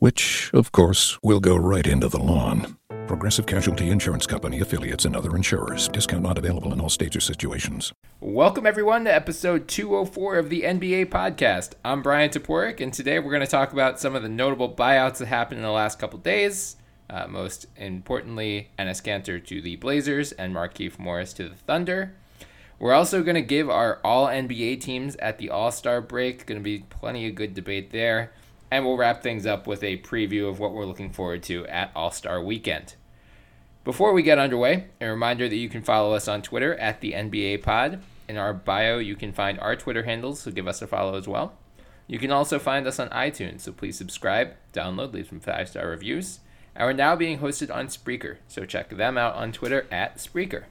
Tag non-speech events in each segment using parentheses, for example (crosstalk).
which, of course, will go right into the lawn. Progressive Casualty Insurance Company affiliates and other insurers. Discount not available in all states or situations. Welcome, everyone, to episode 204 of the NBA podcast. I'm Bryan Toporek, and today we're going to talk about some of the notable buyouts that happened in the last couple days. Uh, most importantly, Enes Kanter to the Blazers and Markieff Morris to the Thunder. We're also going to give our all NBA teams at the All Star break. Going to be plenty of good debate there and we'll wrap things up with a preview of what we're looking forward to at All Star Weekend. Before we get underway, a reminder that you can follow us on Twitter at the NBA Pod. In our bio, you can find our Twitter handles, so give us a follow as well. You can also find us on iTunes, so please subscribe, download, leave some five star reviews. And we're now being hosted on Spreaker, so check them out on Twitter at Spreaker.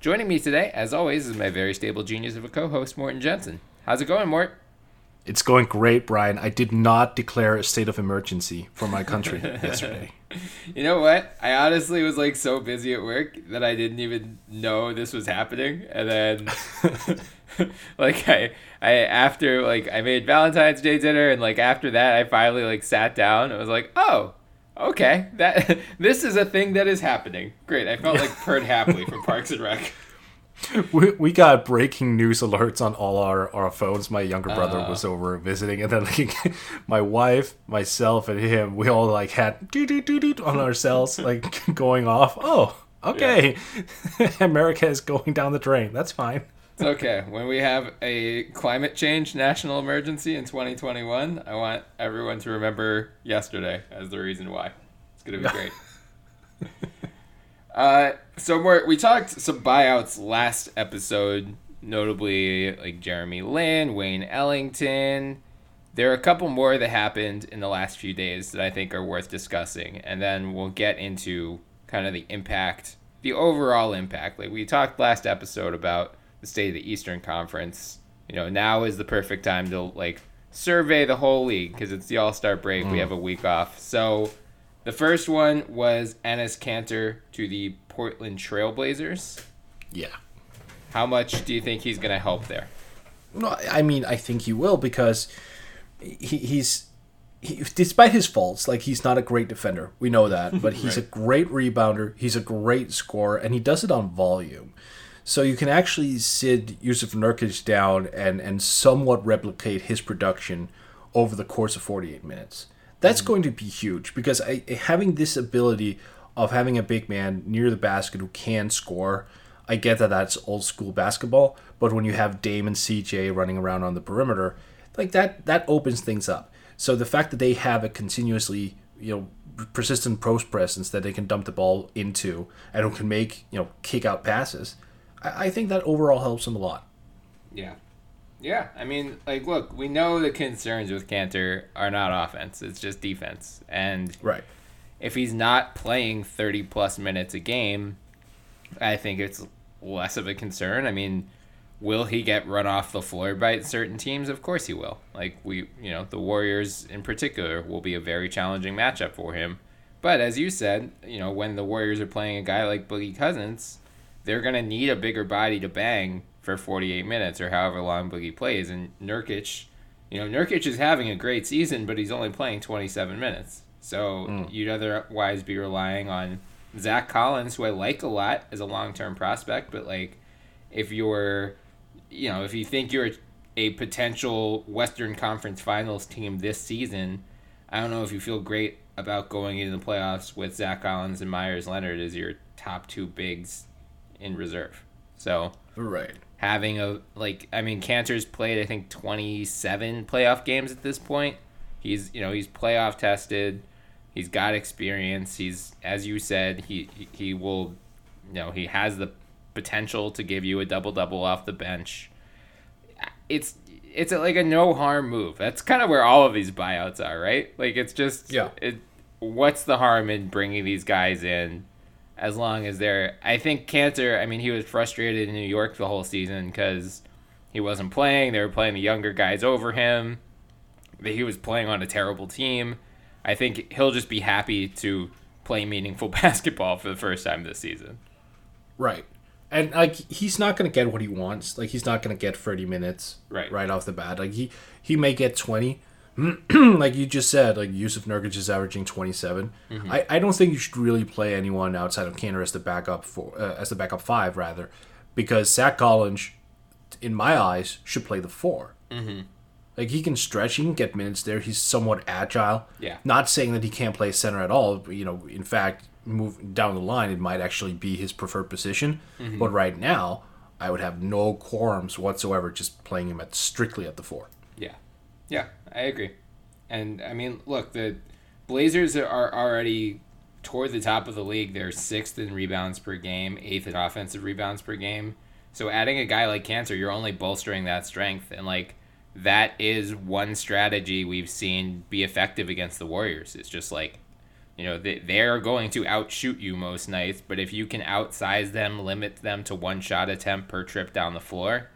Joining me today, as always, is my very stable genius of a co host, Morten Jensen. How's it going, Mort? It's going great, Bryan. I did not declare a state of emergency for my country (laughs) yesterday. You know what? I honestly was like so busy at work that I didn't even know this was happening. And then (laughs) (laughs) like I I after like I made Valentine's Day dinner and like after that I finally like sat down. I was like, "Oh, okay. That this is a thing that is happening." Great. I felt like Perd Hapley from Parks and Rec. (laughs) we, we got breaking news alerts on all our, our phones. My younger brother uh, was over visiting, and then like (laughs) my wife, myself, and him, we all like had doo doo doo doo on our cells, (laughs) like going off. Oh, okay, yeah. America is going down the drain. That's fine. It's okay. When we have a climate change national emergency in 2021, I want everyone to remember yesterday as the reason why. It's gonna be great. Uh, so we we talked some buyouts last episode, notably like Jeremy Lin, Wayne Ellington. There are a couple more that happened in the last few days that I think are worth discussing, and then we'll get into kind of the impact, the overall impact. Like we talked last episode about the state of the Eastern Conference. You know, now is the perfect time to like survey the whole league because it's the All Star break. Mm. We have a week off, so the first one was Enes Kanter to the Portland Trailblazers. Yeah. How much do you think he's going to help there? No, I mean, I think he will because he, he's he, despite his faults, like he's not a great defender. We know that, (laughs) but he's right. a great rebounder. He's a great scorer, and he does it on volume. So you can actually sit Jusuf Nurkic down and and somewhat replicate his production over the course of 48 minutes. That's mm going to be huge because I, having this ability of having a big man near the basket who can score, I get that that's old school basketball, but when you have Dame and CJ running around on the perimeter, like that that opens things up. So the fact that they have a continuously, you know, persistent post presence that they can dump the ball into and who can make, you know, kick out passes, I, I think that overall helps them a lot. Yeah. Yeah, I mean, like, look, we know the concerns with Kanter are not offense; it's just defense. And right, if he's not playing thirty plus minutes a game, I think it's less of a concern. I mean, will he get run off the floor by certain teams? Of course he will. Like we, you know, the Warriors in particular will be a very challenging matchup for him. But as you said, you know, when the Warriors are playing a guy like Boogie Cousins, they're gonna need a bigger body to bang for 48 minutes or however long Boogie plays. And Nurkic, you know, Nurkic is having a great season, but he's only playing 27 minutes. So mm. you'd otherwise be relying on Zach Collins, who I like a lot as a long term prospect, but like if you're, you know, if you think you're a potential Western Conference Finals team this season, I don't know if you feel great about going into the playoffs with Zach Collins and Meyers Leonard as your top two bigs in reserve. So Right. Having a like I mean Kanter's played I think 27 playoff games at this point. He's you know he's playoff tested. He's got experience. He's as you said he he will you know he has the potential to give you a double double off the bench. It's it's a, like a no harm move. That's kind of where all of these buyouts are, right? Like it's just Yeah. It, what's the harm in bringing these guys in? As long as they're. I think Kanter. I mean, he was frustrated in New York the whole season because he wasn't playing. They were playing the younger guys over him. That he was playing on a terrible team. I think he'll just be happy to play meaningful (laughs) basketball for the first time this season. Right. And like he's not going to get what he wants. Like he's not going to get 30 minutes Right. right off the bat. Like he he may get 20. (clears throat) like you just said, like Jusuf Nurkic is averaging 27. Mm-hmm. I, I don't think you should really play anyone outside of Kanter as the backup for uh, as the backup 5 rather because Zach Collins in my eyes should play the 4. Mm-hmm. Like he can stretch, he can get minutes there. He's somewhat agile. Yeah. Not saying that he can't play center at all. But, you know, in fact, move down the line, it might actually be his preferred position. Mm-hmm. But right now, I would have no quorums whatsoever just playing him at strictly at the four. Yeah, yeah, I agree. And I mean, look, the Blazers are already toward the top of the league. They're sixth in rebounds per game, eighth in offensive rebounds per game. So adding a guy like Kanter, you're only bolstering that strength, and like that is one strategy we've seen be effective against the Warriors. It's just like, you know, they, they're going to outshoot you most nights, but if you can outsize them, limit them to one shot attempt per trip down the floor,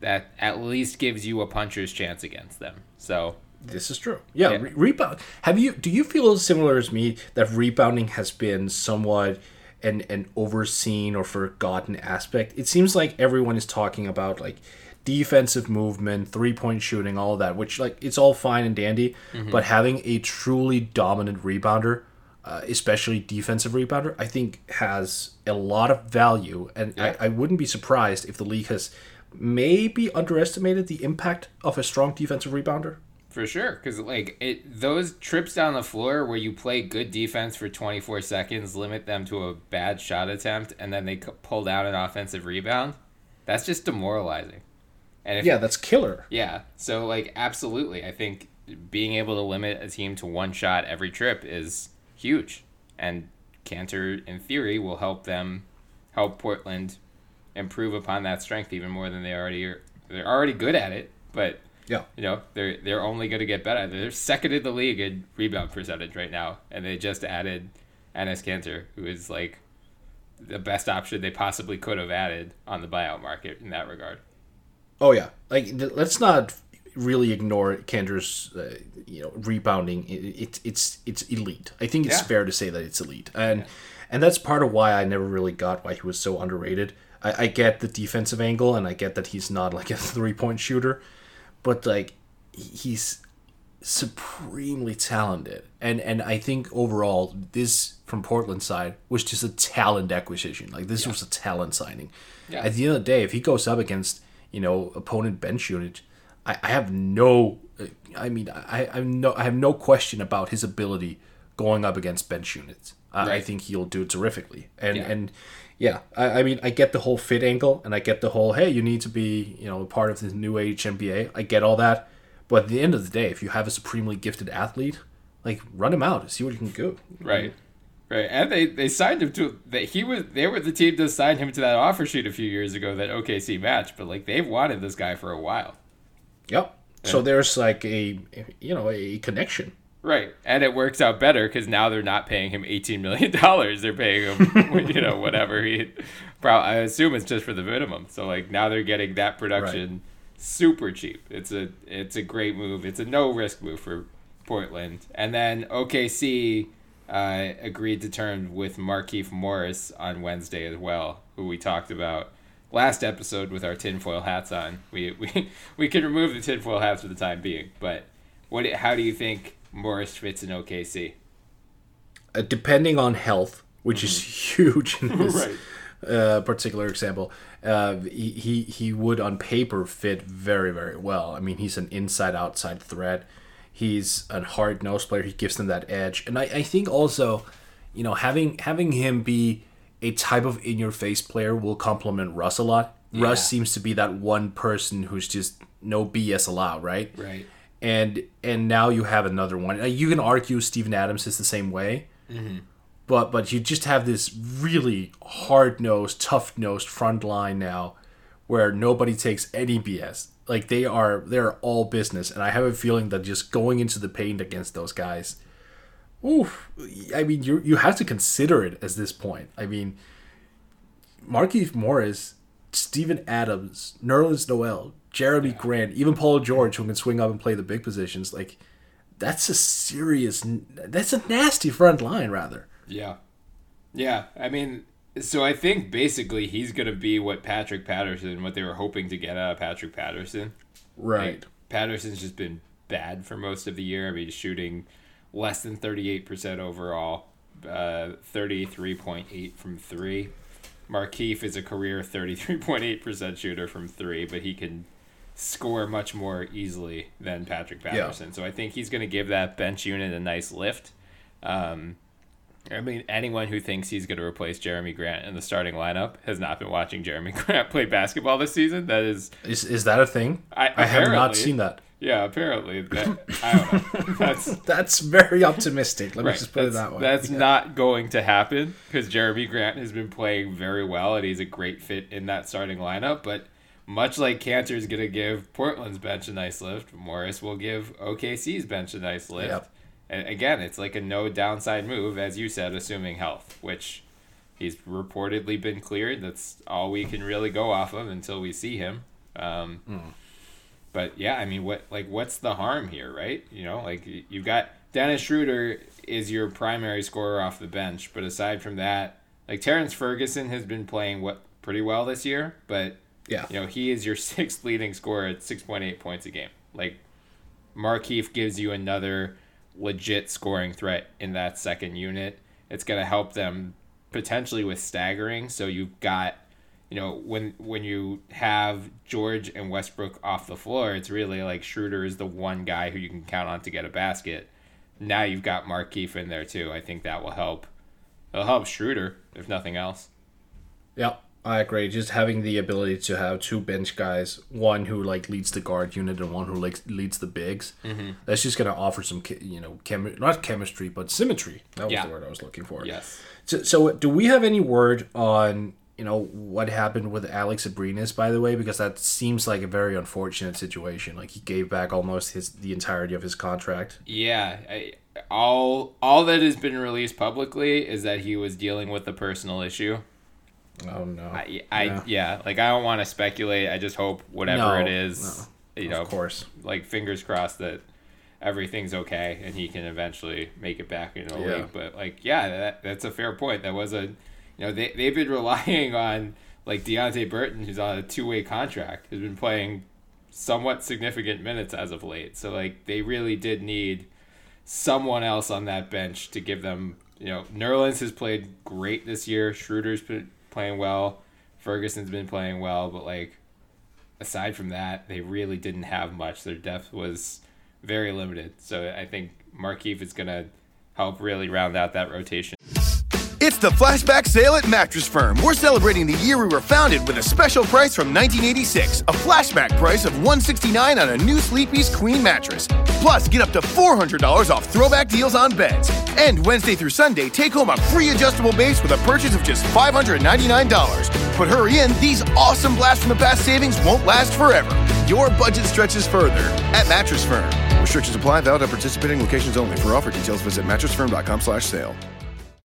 that at least gives you a puncher's chance against them. So This is true. Yeah, Yeah. Re- rebound. Have you? Do you feel similar as me that rebounding has been somewhat an an overseen or forgotten aspect? It seems like everyone is talking about like defensive movement, three point shooting, all of that, which like it's all fine and dandy, but having a truly dominant rebounder. Uh, especially defensive rebounder, I think has a lot of value, and Yeah. I, I wouldn't be surprised if the league has maybe underestimated the impact of a strong defensive rebounder. for sure, because like it, those trips down the floor where you play good defense for 24 seconds, limit them to a bad shot attempt, and then they c- pull down an offensive rebound. That's just demoralizing. And if, Yeah, that's killer. Yeah. So like absolutely, I think being able to limit a team to one shot every trip is huge. And Kanter in theory will help them help Portland improve upon that strength even more than they already are. They're already good at it, but Yeah. you know, they're they're only going to get better. They're second in the league in rebound percentage right now, and they just added Enes Kanter, who is like the best option they possibly could have added on the buyout market in that regard. Oh yeah. Like let's not really ignore Kanter's uh, you know rebounding. It, it, it's it's elite. I think it's Yeah. fair to say that it's elite, and and that's part of why I never really got why he was so underrated. I, I get the defensive angle, and I get that he's not like a (laughs) three point shooter, but like he's supremely talented. And and i think overall this from portland side was just a talent acquisition. Like this was a talent signing. Yeah. at the end of the day if he goes up against you know opponent bench unit i, I have no uh, i mean I, I have no i have no question about his ability going up against bench units. I, I think he'll do it terrifically. And Yeah. and yeah I, I mean i get the whole fit angle and i get the whole hey you need to be you know a part of the new age nba i get all that but at the end of the day, if you have a supremely gifted athlete, like run him out see what you can do. Right. Right. And they, they signed him to that he was they were the team to sign him to that offer sheet a few years ago that OKC matched, but like they've wanted this guy for a while. Yep. So there's like a you know a connection. Right. And it works out better because now they're not paying him eighteen million (laughs) dollars. They're paying him (laughs) you know, whatever he probably I assume it's just for the minimum. So like now they're getting that production super cheap. It's a it's a great move. It's a no risk move for Portland. And then OKC uh, agreed to terms with Markieff Morris on Wednesday as well, who we talked about last episode with our tinfoil hats on. We (laughs) we, we can remove the tinfoil hats for the time being, but what how do you think Morris fits in OKC? Uh, depending on health, which is (laughs) huge in this (laughs) Right. uh, particular example, uh, he, he he would on paper fit very very well. I mean, he's an inside outside threat. He's a hard nosed player. He gives them that edge, and I, I think also, you know, having having him be a type of in your face player will complement Russ a lot. Russ seems to be that one person who's just no BS allowed, right? Right. And and now you have another one. You can argue Steven Adams is the same way, Mm-hmm. but but you just have this really hard nosed, tough nosed front line now, where nobody takes any BS. Like they are they're all business, and I have a feeling that just going into the paint against those guys, oof. I mean, you you have to consider it at this point. I mean, Markieff Morris, Steven Adams, Nerlens Noel, Jerami Grant, even Paul George, who can swing up and play the big positions. Like, that's a serious, that's a nasty front line, rather. Yeah. Yeah. I mean, so I think basically he's going to be what Patrick Patterson, what they were hoping to get out of Patrick Patterson. Right. Like, Patterson's just been bad for most of the year. I mean, he's shooting less than 38% overall, uh, 33.8 from three. Markieff is a career 33.8% shooter from three, but he can score much more easily than Patrick Patterson. So I think he's going to give that bench unit a nice lift. Um, I mean, anyone who thinks he's going to replace Jerami Grant in the starting lineup has not been watching Jerami (laughs) Grant play basketball this season. That is, Is, is that a thing? I- I have not seen that. yeah, apparently (laughs) that I don't know. (laughs) That's That's very optimistic. Let me just put it that way. That's not going to happen because Jerami Grant has been playing very well and he's a great fit in that starting lineup. But much like Kanter's going to give Portland's bench a nice lift, Morris will give OKC's bench a nice lift. Yep. And again, it's like a no downside move, as you said, assuming health, which he's reportedly been cleared. That's all we can really go off of until we see him. Um, But yeah, I mean, what like what's the harm here, right? You know, like you've got Dennis Schroeder is your primary scorer off the bench, but aside from that, like Terrance Ferguson has been playing what pretty well this year, but yeah. you know he is your (laughs) sixth leading scorer at six point eight points a game. Like Markieff gives you another legit scoring threat in that second unit. It's going to help them potentially with staggering. So you've got, you know, when when you have George and Westbrook off the floor, it's really like Schroeder is the one guy who you can count on to get a basket. Now you've got Markieff in there too. I think that will help. It'll help Schroeder if nothing else. Yep, I agree. Just having the ability to have two bench guys, one who like leads the guard unit and one who like leads the bigs, Mm-hmm. that's just gonna offer some, you know, chemi- not chemistry but symmetry. That was Yeah. the word I was looking for. Yes. So, so do we have any word on you know what happened with Alex Abrines? By the way, because that seems like a very unfortunate situation. Like he gave back almost his the entirety of his contract. Yeah, I, all all that has been released publicly is that he was dealing with a personal issue. Oh no! I, I Yeah. yeah. like I don't want to speculate. I just hope whatever No, it is, you know, of course. like fingers crossed that everything's okay and he can eventually make it back into the Yeah. league. But like, yeah, that, that's a fair point. That was a, you know, they they've been (laughs) relying on like Deonte Burton, who's on a two way contract, has been playing somewhat significant minutes as of late. So like, they really did need someone else on that bench to give them. You know, Nerlens has played great this year. Schroeder's been playing well. Ferguson's been playing well, but like aside from that, they really didn't have much. Their depth was very limited. So I think Markieff is to help really round out that rotation. It's the flashback sale at Mattress Firm. We're celebrating the year we were founded with a special price from 1986, a flashback price of 169 on a new Sleepy's Queen mattress. Plus, get up to $400 off throwback deals on beds. And Wednesday through Sunday, take home a free adjustable base with a purchase of just $599. But hurry in, these awesome blast from the past savings won't last forever. Your budget stretches further at Mattress Firm. Restrictions apply, valid at participating locations only. For offer details, visit mattressfirm.com slash sale.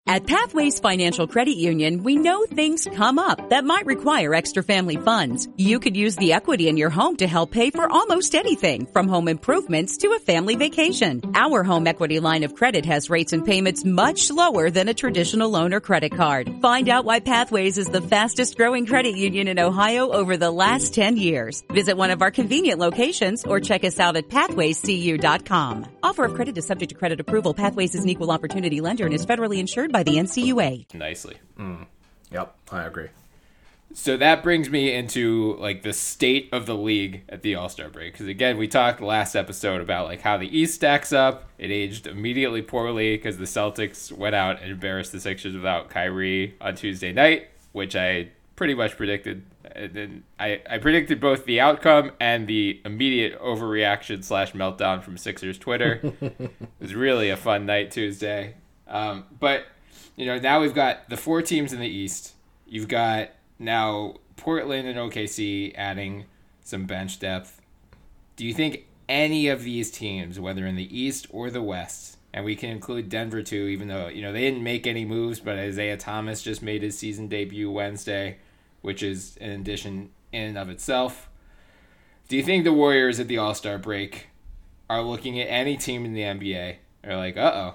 At Pathways Financial Credit Union, we know things come up that might require extra family funds. You could use the equity in your home to help pay for almost anything, from home improvements to a family vacation. Our home equity line of credit has rates and payments much lower than a traditional loan or credit card. Find out why Pathways is the fastest growing credit union in Ohio over the last 10 years. Visit one of our convenient locations or check us out at pathwayscu.com. Offer of credit is subject to credit approval. Pathways is an equal opportunity lender and is federally insured by the NCUA. Nicely. Yep, I agree. So that brings me into like the state of the league at the All Star break. Because again, we talked last episode about like how the East stacks up. It aged immediately poorly because the Celtics went out and embarrassed the Sixers without Kyrie on Tuesday night, which I pretty much predicted and then I, I predicted both the outcome and the immediate overreaction slash meltdown from Sixers Twitter. (laughs) it was really a fun night Tuesday. Um, but you know now we've got the four teams in the East. You've got now Portland and OKC adding some bench depth. Do you think any of these teams, whether in the East or the West, and we can include Denver too, even though you know they didn't make any moves, but Isaiah Thomas just made his season debut Wednesday, which is an addition in and of itself. Do you think the Warriors at the All Star break are looking at any team in the NBA? They're like, uh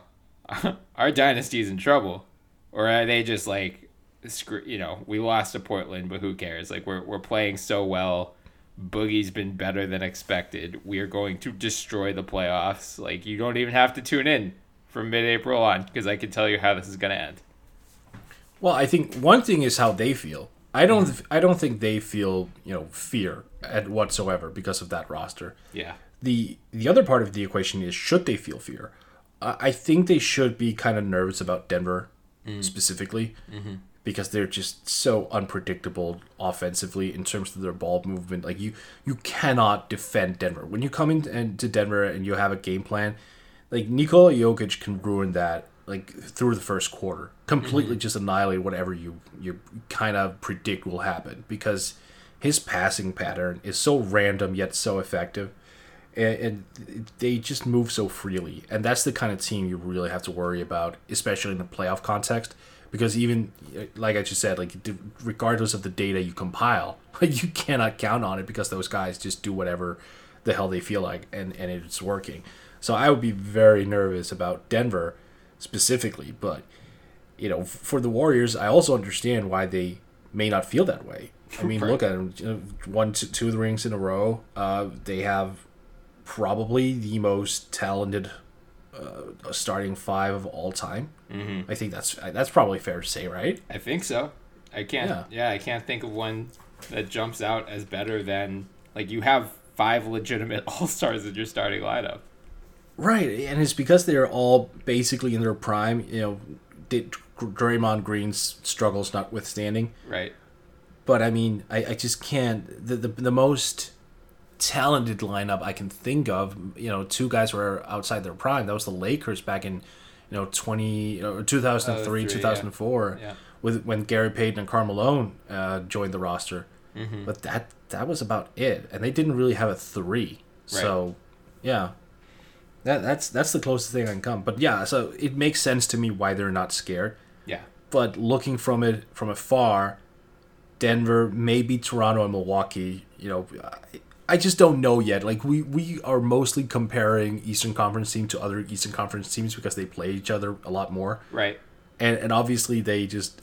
oh, (laughs) our dynasty's in trouble, or are they just like, screw, you know, we lost to Portland, but who cares? Like we're we're playing so well. Boogie's been better than expected. We are going to destroy the playoffs. Like you don't even have to tune in from mid-April on because I can tell you how this is going to end. Well, I think one thing is how they feel. I don't. Mm-hmm. I don't think they feel you know fear at whatsoever because of that roster. Yeah. The the other part of the equation is should they feel fear? I I think they should be kind of nervous about Denver Mm. specifically mm-hmm. because they're just so unpredictable offensively in terms of their ball movement. Like you you cannot defend Denver. When you come into uh, Denver and you have a game plan. Like Nikola Jokic can ruin that like through the first quarter, completely mm-hmm. just annihilate whatever you you kind of predict will happen because his passing pattern is so random yet so effective and, and they just move so freely. And that's the kind of team you really have to worry about especially in the playoff context. Because even like i just said like regardless of the data you compile (laughs) you cannot count on it because those guys just do whatever the hell they feel like and, and it's working. So i would be very nervous about denver specifically. But you know for the warriors i also understand why they may not feel that way. I mean look at them you know, one two, two of the rings in a row. Uh, they have probably the most talented uh, starting five of all time. Mm-hmm. I think that's that's probably fair to say, right? I think so. I can't. Yeah. Yeah. I can't think of one that jumps out as better than like you have five legitimate (laughs) all stars in your starting lineup. Right, and it's because they're all basically in their prime. You know, did Draymond Green's struggles notwithstanding. Right. But I mean, I, I just can't. The, the the most talented lineup I can think of, you know, two guys were outside their prime. That was the Lakers back in, you know, twenty you know, two thousand Oh, three, three, two thousand four, yeah. with when Gary Payton and Karl Malone uh, joined the roster. Mm-hmm. But that that was about it, and they didn't really have a three. So, yeah. That, that's that's the closest thing I can come, but yeah. So it makes sense to me why they're not scared Yeah. but looking from it from afar, Denver, maybe Toronto and Milwaukee, you know, I, just don't know yet. Like we we are mostly comparing Eastern Conference team to other Eastern Conference teams because they play each other a lot more. Right. And and obviously they just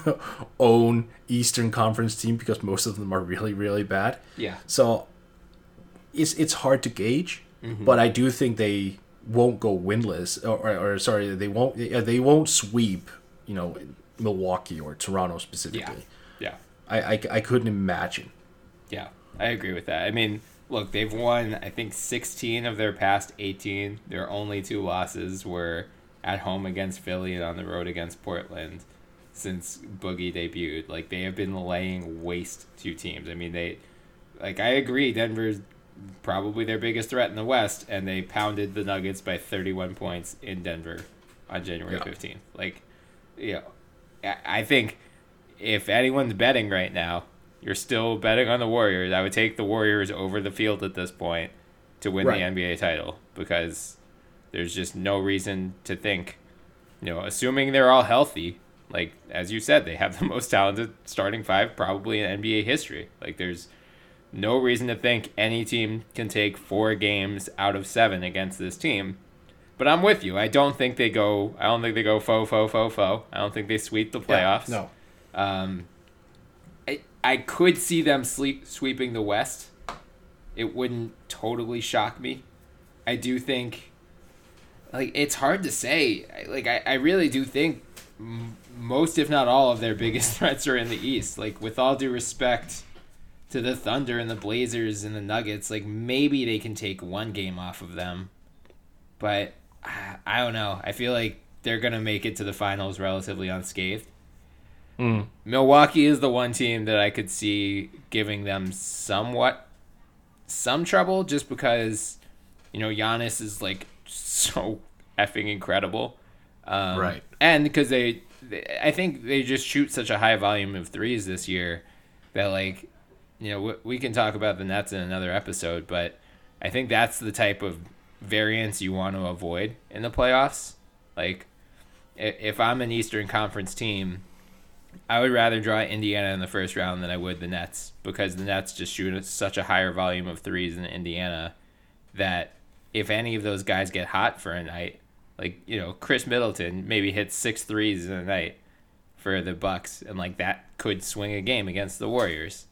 (laughs) own Eastern Conference team because most of them are really really bad. Yeah. So it's it's hard to gauge, mm-hmm. but I do think they won't go winless or, or, or sorry, they won't they won't sweep, you know, Milwaukee or Toronto Yeah. specifically. Yeah. I, I I couldn't imagine. Yeah, I agree with that. I mean, look, they've won, I think, 16 of their past 18. Their only two losses were at home against Philly and on the road against Portland since Boogie debuted. Like, they have been laying waste to teams. I mean, they, like, I agree, Denver's probably their biggest threat in the West, and they pounded the Nuggets by 31 points in Denver on January Yeah. 15th. Like, you know, I- I think if anyone's betting right now, you're still betting on the Warriors. I would take the Warriors over the field at this point to win Right. the NBA title because there's just no reason to think, you know, assuming they're all healthy, like as you said, they have the (laughs) most talented starting five probably in NBA history. Like there's no reason to think any team can take four games out of seven against this team. But I'm with you. I don't think they go. I don't think they go faux faux faux faux. I don't think they sweep the playoffs. No. Um, I could see them sleep sweeping the West. It wouldn't totally shock me. I do think, like, it's hard to say. Like, I, I really do think most, if not all, of their biggest (laughs) threats are in the East. Like, with all due respect to the Thunder and the Blazers and the Nuggets, like, maybe they can take one game off of them. But I, I don't know. I feel like they're going to make it to the finals relatively unscathed. Milwaukee is the one team that I could see giving them somewhat some trouble just because you know Giannis is like (laughs) so effing incredible. Um, Right. And because they, they, I think they just shoot such a high volume of threes this year that like, you know, we, we can talk about the Nets in another episode, but I think that's the type of variance you want to avoid in the playoffs. Like, if I'm an Eastern Conference team, I would rather draw Indiana in the first round than I would the Nets because the Nets just shoot such a higher volume of threes than Indiana that if any of those guys get hot for a night, like you know Khris Middleton maybe hits six threes in a night for the Bucks, and like that could swing a game against the Warriors.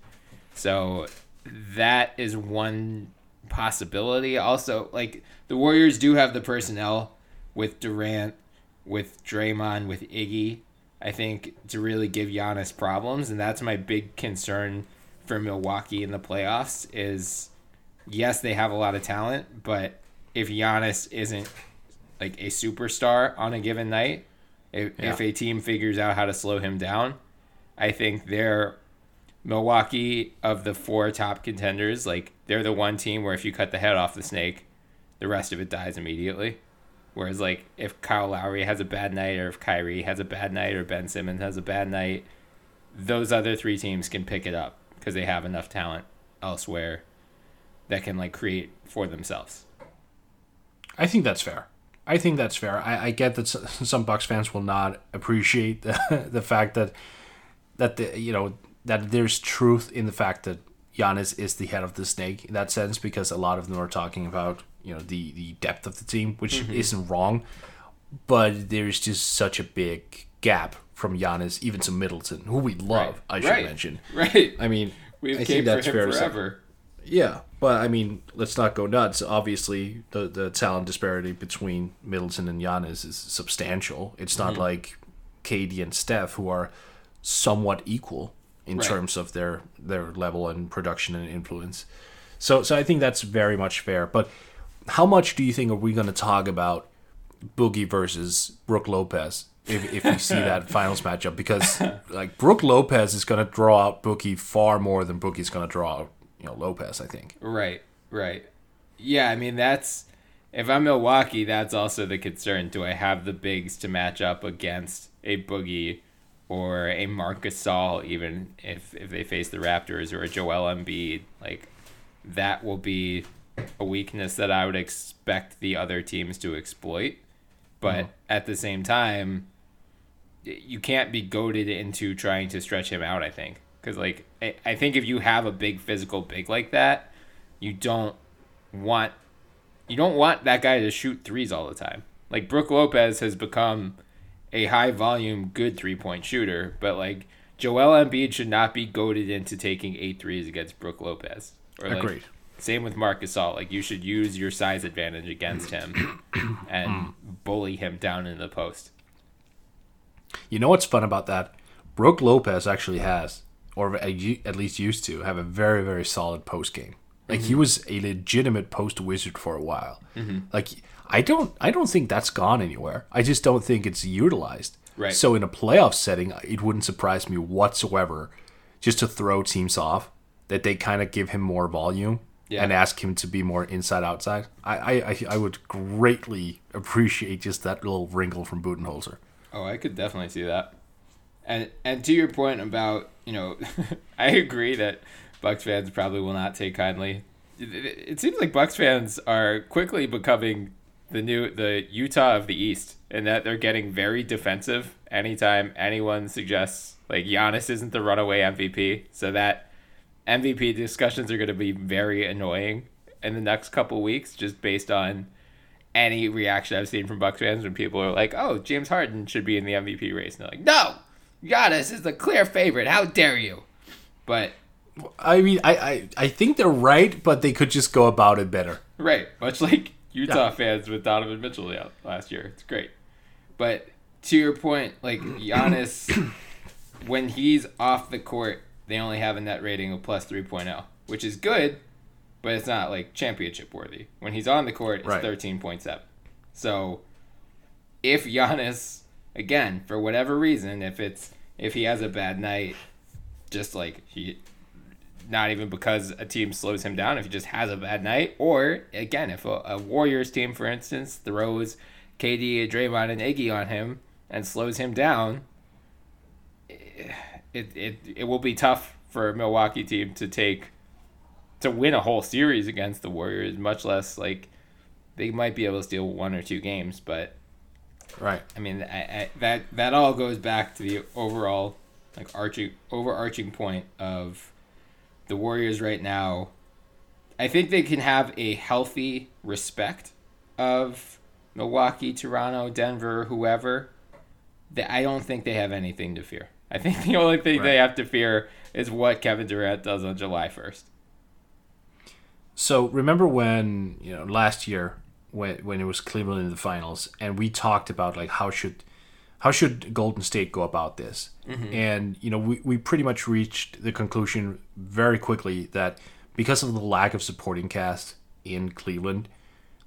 So that is one possibility. Also, like the Warriors do have the personnel with Durant, with Draymond, with Iggy. I think to really give Giannis problems, and that's my big concern for Milwaukee in the playoffs. Is yes, they have a lot of talent, but if Giannis isn't like a superstar on a given night, if, if a team figures out how to slow him down, I think they're Milwaukee of the four top contenders. Like they're the one team where if you cut the head off the snake, the rest of it dies immediately. Whereas like if Kyle Lowry has a bad night, or if Kyrie has a bad night, or Ben Simmons has a bad night, those other three teams can pick it up because they have enough talent elsewhere that can like create for themselves. I think that's fair. I think that's fair. I, I get that (laughs) some Bucks fans will not appreciate the, (laughs) the fact that that the you know that there's truth in the fact that Giannis is the head of the snake in that sense because a lot of them are talking about you know the the depth of the team, which mm-hmm. isn't wrong, but there's just such a big gap from Giannis even to Middleton, who we love. I should Right. mention. Right. I mean, We've I think that's for him fair to say. forever. Yeah, but I mean, let's not go nuts. Obviously, the the talent disparity between Middleton and Giannis is substantial. It's not mm-hmm. like KD and Steph who are somewhat equal in Right. terms of their their level and production and influence. So so I think that's very much fair. But how much do you think are we going to talk about Boogie versus Brooke Lopez if, if we see that (laughs) finals matchup? Because like Brooke Lopez is going to draw out Boogie far more than Boogie's going to draw out you know Lopez. I think. Right, right. Yeah, I mean that's if I'm Milwaukee, that's also the concern. Do I have the bigs to match up against a Boogie or a Marcus Gasol, even if if they face the Raptors or a Joel Embiid? Like that will be a weakness that I would expect the other teams to exploit. But mm-hmm. at the same time, you can't be goaded into trying to stretch him out. I think because like I, I think if you have a big physical big like that, you don't want you don't want that guy to shoot threes all the time. Like Brooke Lopez has become a high volume good three point shooter, but like Joel Embiid should not be goaded into taking eight threes against Brooke Lopez. Or like, Agreed. Same with Marcus Gasol. Like you should use your size advantage against him (clears throat) and hmm. bully him down in the post. You know what's fun about that? Brooke Lopez actually has, or at least used to, have a very very solid post game. Like he mm-hmm. was a legitimate post wizard for a while. Mm-hmm. Like I don't I don't think that's gone anywhere. I just don't think it's utilized. Right. So in a playoff setting, it wouldn't surprise me whatsoever, just to throw teams off, that they kind of give him more volume Yeah. and ask him to be more inside outside. I, I I would greatly appreciate just that little wrinkle from Budenholzer. Oh, I could definitely see that. And and to your point about you know, (laughs) I agree that Bucks fans probably will not take kindly. It, it, it seems like Bucks fans are quickly becoming the new the Utah of the East, in that they're getting very defensive anytime anyone suggests like Giannis isn't the runaway MVP. So that MVP discussions are going to be very annoying in the next couple weeks, just based on any reaction I've seen from Bucks fans when people are like, "Oh, James Harden should be in the MVP race," and they're like, "No, Giannis is the clear favorite. How dare you?" But I mean, I, I, I think they're right, but they could just go about it better. right, much like Utah Yeah. fans with Donovan Mitchell out last year, it's great. But to your point, like Giannis, (clears throat) when he's off the court, they only have a net rating of plus 3.0, which is good, but it's not like championship worthy. When he's on the court, it's Right. 13.7. So if Giannis, again, for whatever reason, if it's if he has a bad night, just like he, not even because a team slows him down, if he just has a bad night, or again, if a, a Warriors team, for instance, throws KD, Draymond, and Iggy on him and slows him down, eh, it it it will be tough for a Milwaukee team to take to win a whole series against the Warriors, much less like they might be able to steal one or two games, but Right. I mean, I, I, that that all goes back to the overall like arching overarching point of the Warriors right now. I think they can have a healthy respect of Milwaukee, Toronto, Denver, whoever. That I don't think they have anything to fear. I think the only thing they have to fear is what Kevin Durant does on July first. So remember when you know last year when when it was Cleveland in the finals, and we talked about like how should how should Golden State go about this, mm-hmm. and you know we we pretty much reached the conclusion very quickly that because of the lack of supporting cast in Cleveland,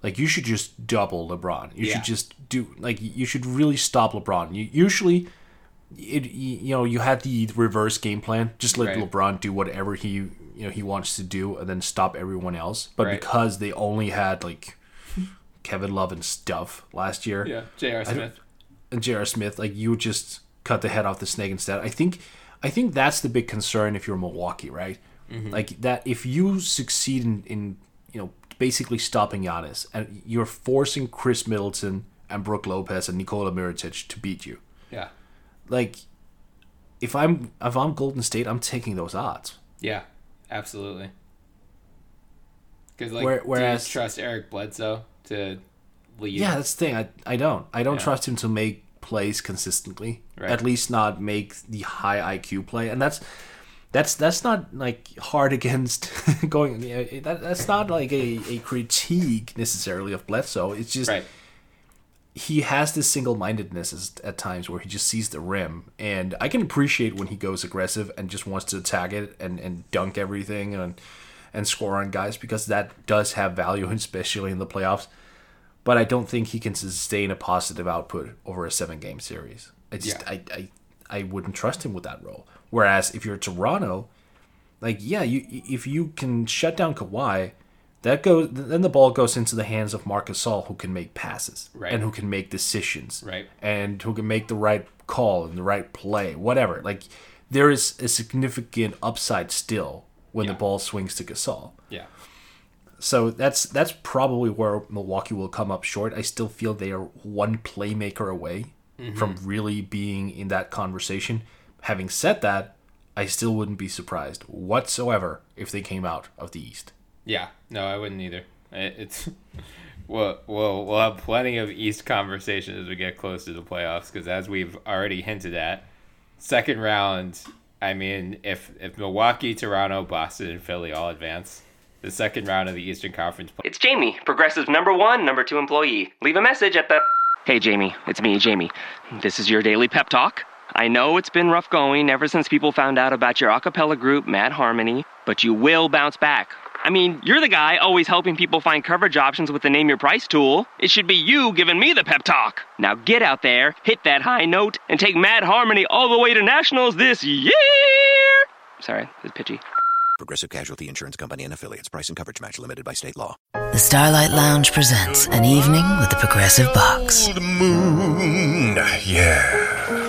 like you should just double LeBron. You Yeah. should just do like you should really stop LeBron. You usually it you know you had the reverse game plan just let Right. lebron do whatever he you know he wants to do and then stop everyone else but Right. because they only had like (laughs) kevin love and stuff last year Yeah, J.R. Smith. and J.R. Smith, like you just cut the head off the snake instead. I think, I think that's the big concern if you're Milwaukee, right? Mm-hmm. Like that, if you succeed in, in you know basically stopping Giannis and you're forcing Khris Middleton and Brooke Lopez and Nikola Mirotic to beat you, Yeah, like if I'm if I'm Golden State, I'm taking those odds. yeah, absolutely. Because like, Where- do whereas- you trust Eric Bledsoe to lead? Yeah, that's the thing. I I don't. I don't Yeah. trust him to make plays consistently. Right. At least not make the high IQ play, and that's that's that's not like hard (laughs) against going. That, that's not like a, a critique necessarily of Bledsoe. It's just right. He has this single mindedness at- at times where he just sees the rim, and I can appreciate when he goes aggressive and just wants to attack it and, and dunk everything and and score on guys because that does have value, (laughs) especially in the playoffs. But I don't think he can sustain a positive output over a seven game series. I just Yeah. I, I I wouldn't trust him with that role. Whereas if you're Toronto, like yeah, you if you can shut down Kawhi, that goes then the ball goes into the hands of Marcus Gasol who can make passes Right. and who can make decisions Right. and who can make the right call and the right play, whatever. Like there is a significant upside still when Yeah. the ball swings to Gasol. Yeah. So that's that's probably where Milwaukee will come up short. I still feel they are one playmaker away mm-hmm. from really being in that conversation. Having said that, I still wouldn't be surprised whatsoever if they came out of the East. Yeah, no, I wouldn't either. It- It's (laughs) we'll we'll we'll have plenty of East conversation as we get close to the playoffs because as we've already hinted at, second round. I mean, if if Milwaukee, Toronto, Boston, and Philly all advance, the second round of the Eastern Conference. Play- It's Jamie, Progressive number one, number two employee. Leave a message at the. Hey, Jamie, it's me, Jamie. This is your daily pep talk. I know it's been rough going ever since people found out about your a cappella group, Mad Harmony, but you will bounce back. I mean, you're the guy always helping people find coverage options with the Name Your Price tool. It should be you giving me the pep talk. Now get out there, hit that high note, and take Mad Harmony all the way to nationals this year! Sorry, it's pitchy. Progressive Casualty Insurance Company and affiliates. Price and coverage match limited by state law. The Starlight Lounge presents an evening with the Progressive Box. The moon. Yeah.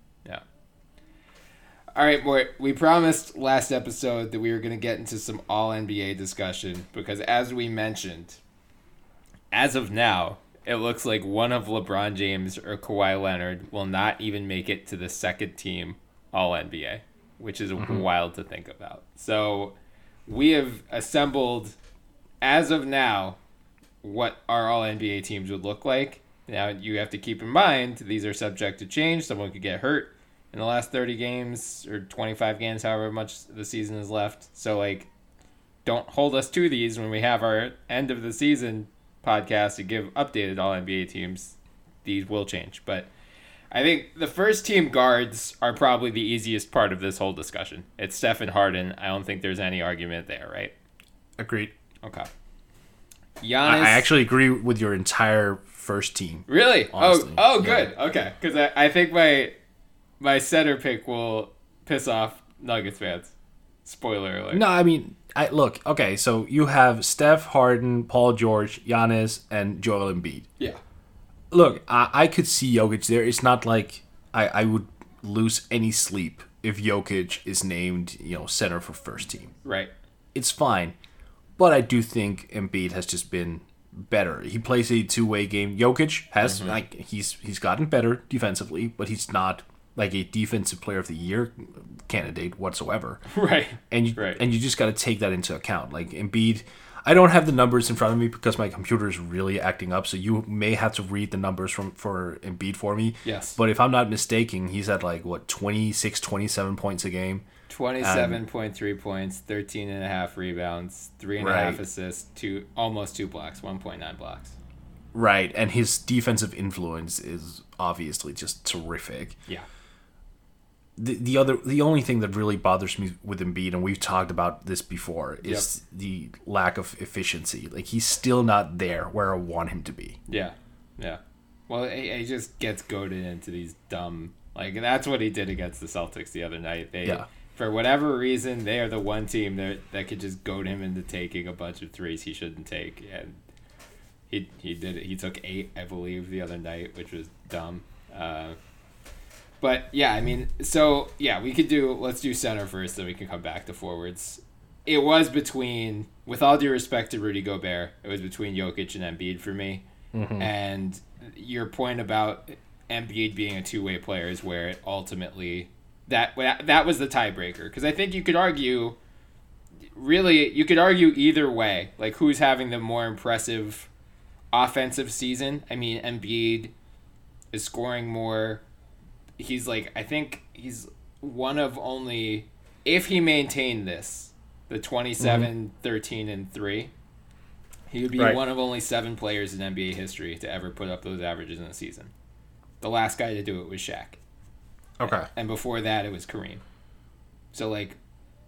All right, boy. We promised last episode that we were going to get into some All NBA discussion because, as we mentioned, as of now, it looks like one of LeBron James or Kawhi Leonard will not even make it to the second team All NBA, which is mm-hmm. wild to think about. So, we have assembled, as of now, what our All NBA teams would look like. Now, you have to keep in mind these are subject to change. Someone could get hurt in the last 30 games or 25 games, however much the season is left. So like, don't hold us to these when we have our end of the season podcast to give updated all NBA teams. These will change, but I think the first team guards are probably the easiest part of this whole discussion. It's Steph and Harden. I don't think there's any argument there, right? Agreed. Okay. Giannis. I, I actually agree with your entire first team. Really? Oh, honestly. Oh, oh, good. Yeah. Okay, because I, I think my my center pick will piss off Nuggets fans. Spoiler alert. No, I mean, I look. Okay, so you have Steph, Harden, Paul George, Giannis, and Joel Embiid. Yeah look, I, I could see Jokic there. It's not like I, I would lose any sleep if Jokic is named, you know, center for first team. Right. It's fine. But I do think Embiid has just been better. He plays a two way game. Jokic has mm-hmm. like he's he's gotten better defensively, but he's not like a defensive player of the year candidate whatsoever. (laughs) Right. And you right. and you just got to take that into account. Like Embiid I don't have the numbers in front of me because my computer is really acting up. So you may have to read the numbers from for Embiid for me. Yes. But if I'm not mistaken, he's at like what 26, 27 points a game. 27.3 points, 13 and a half rebounds, three and right. a half assists, two almost two blocks, 1.9 blocks. Right, and his defensive influence is obviously just terrific. Yeah the, the other the only thing that really bothers me with Embiid, and we've talked about this before, is yep. the lack of efficiency. Like he's still not there where I want him to be. Yeah, yeah. Well, he, he just gets goaded into these dumb like and that's what he did against the Celtics the other night. They yeah. for whatever reason they are the one team that that could just goad him into taking a bunch of threes he shouldn't take, and he he did it. He took eight, I believe, the other night, which was dumb. Uh, but yeah, I mean, so yeah, we could do. Let's do center first, then we can come back to forwards. It was between, with all due respect to Rudy Gobert, it was between Jokic and Embiid for me. Mm-hmm. And your point about Embiid being a two way player is where it ultimately that that was the tiebreaker because I think you could argue, really, you could argue either way, like who's having the more impressive offensive season. I mean, Embiid is scoring more he's like I think he's one of only if he maintained this the 27 mm-hmm. 13 and 3 he would be right. one of only seven players in NBA history to ever put up those averages in a season. The last guy to do it was Shaq. Okay. And before that it was Kareem. So like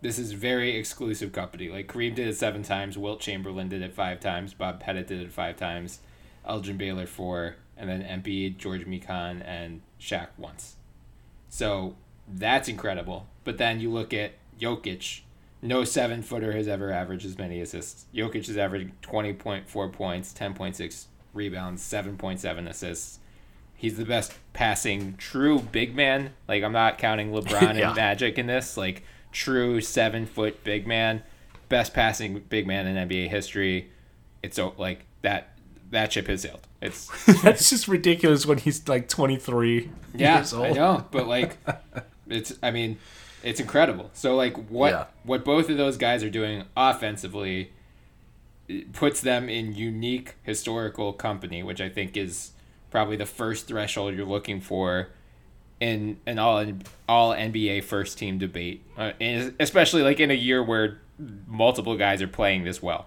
this is very exclusive company. Like Kareem did it seven times, Wilt Chamberlain did it five times, Bob Pettit did it five times, Elgin Baylor four, and then Embiid, George Mikan, and Shaq once. So that's incredible. But then you look at Jokic. No seven footer has ever averaged as many assists. Jokic has averaged 20.4 points, 10.6 rebounds, 7.7 assists. He's the best passing true big man. Like, I'm not counting (laughs) LeBron yeah. and Magic in this. Like, true seven foot big man. Best passing big man in NBA history. It's so, like, that that ship has sailed. It's (laughs) that's just ridiculous when he's like 23 yeah, years old. I know, but like (laughs) it's I mean, it's incredible. So like what yeah. what both of those guys are doing offensively puts them in unique historical company, which I think is probably the first threshold you're looking for in an all all NBA first team debate, uh, especially like in a year where multiple guys are playing this well.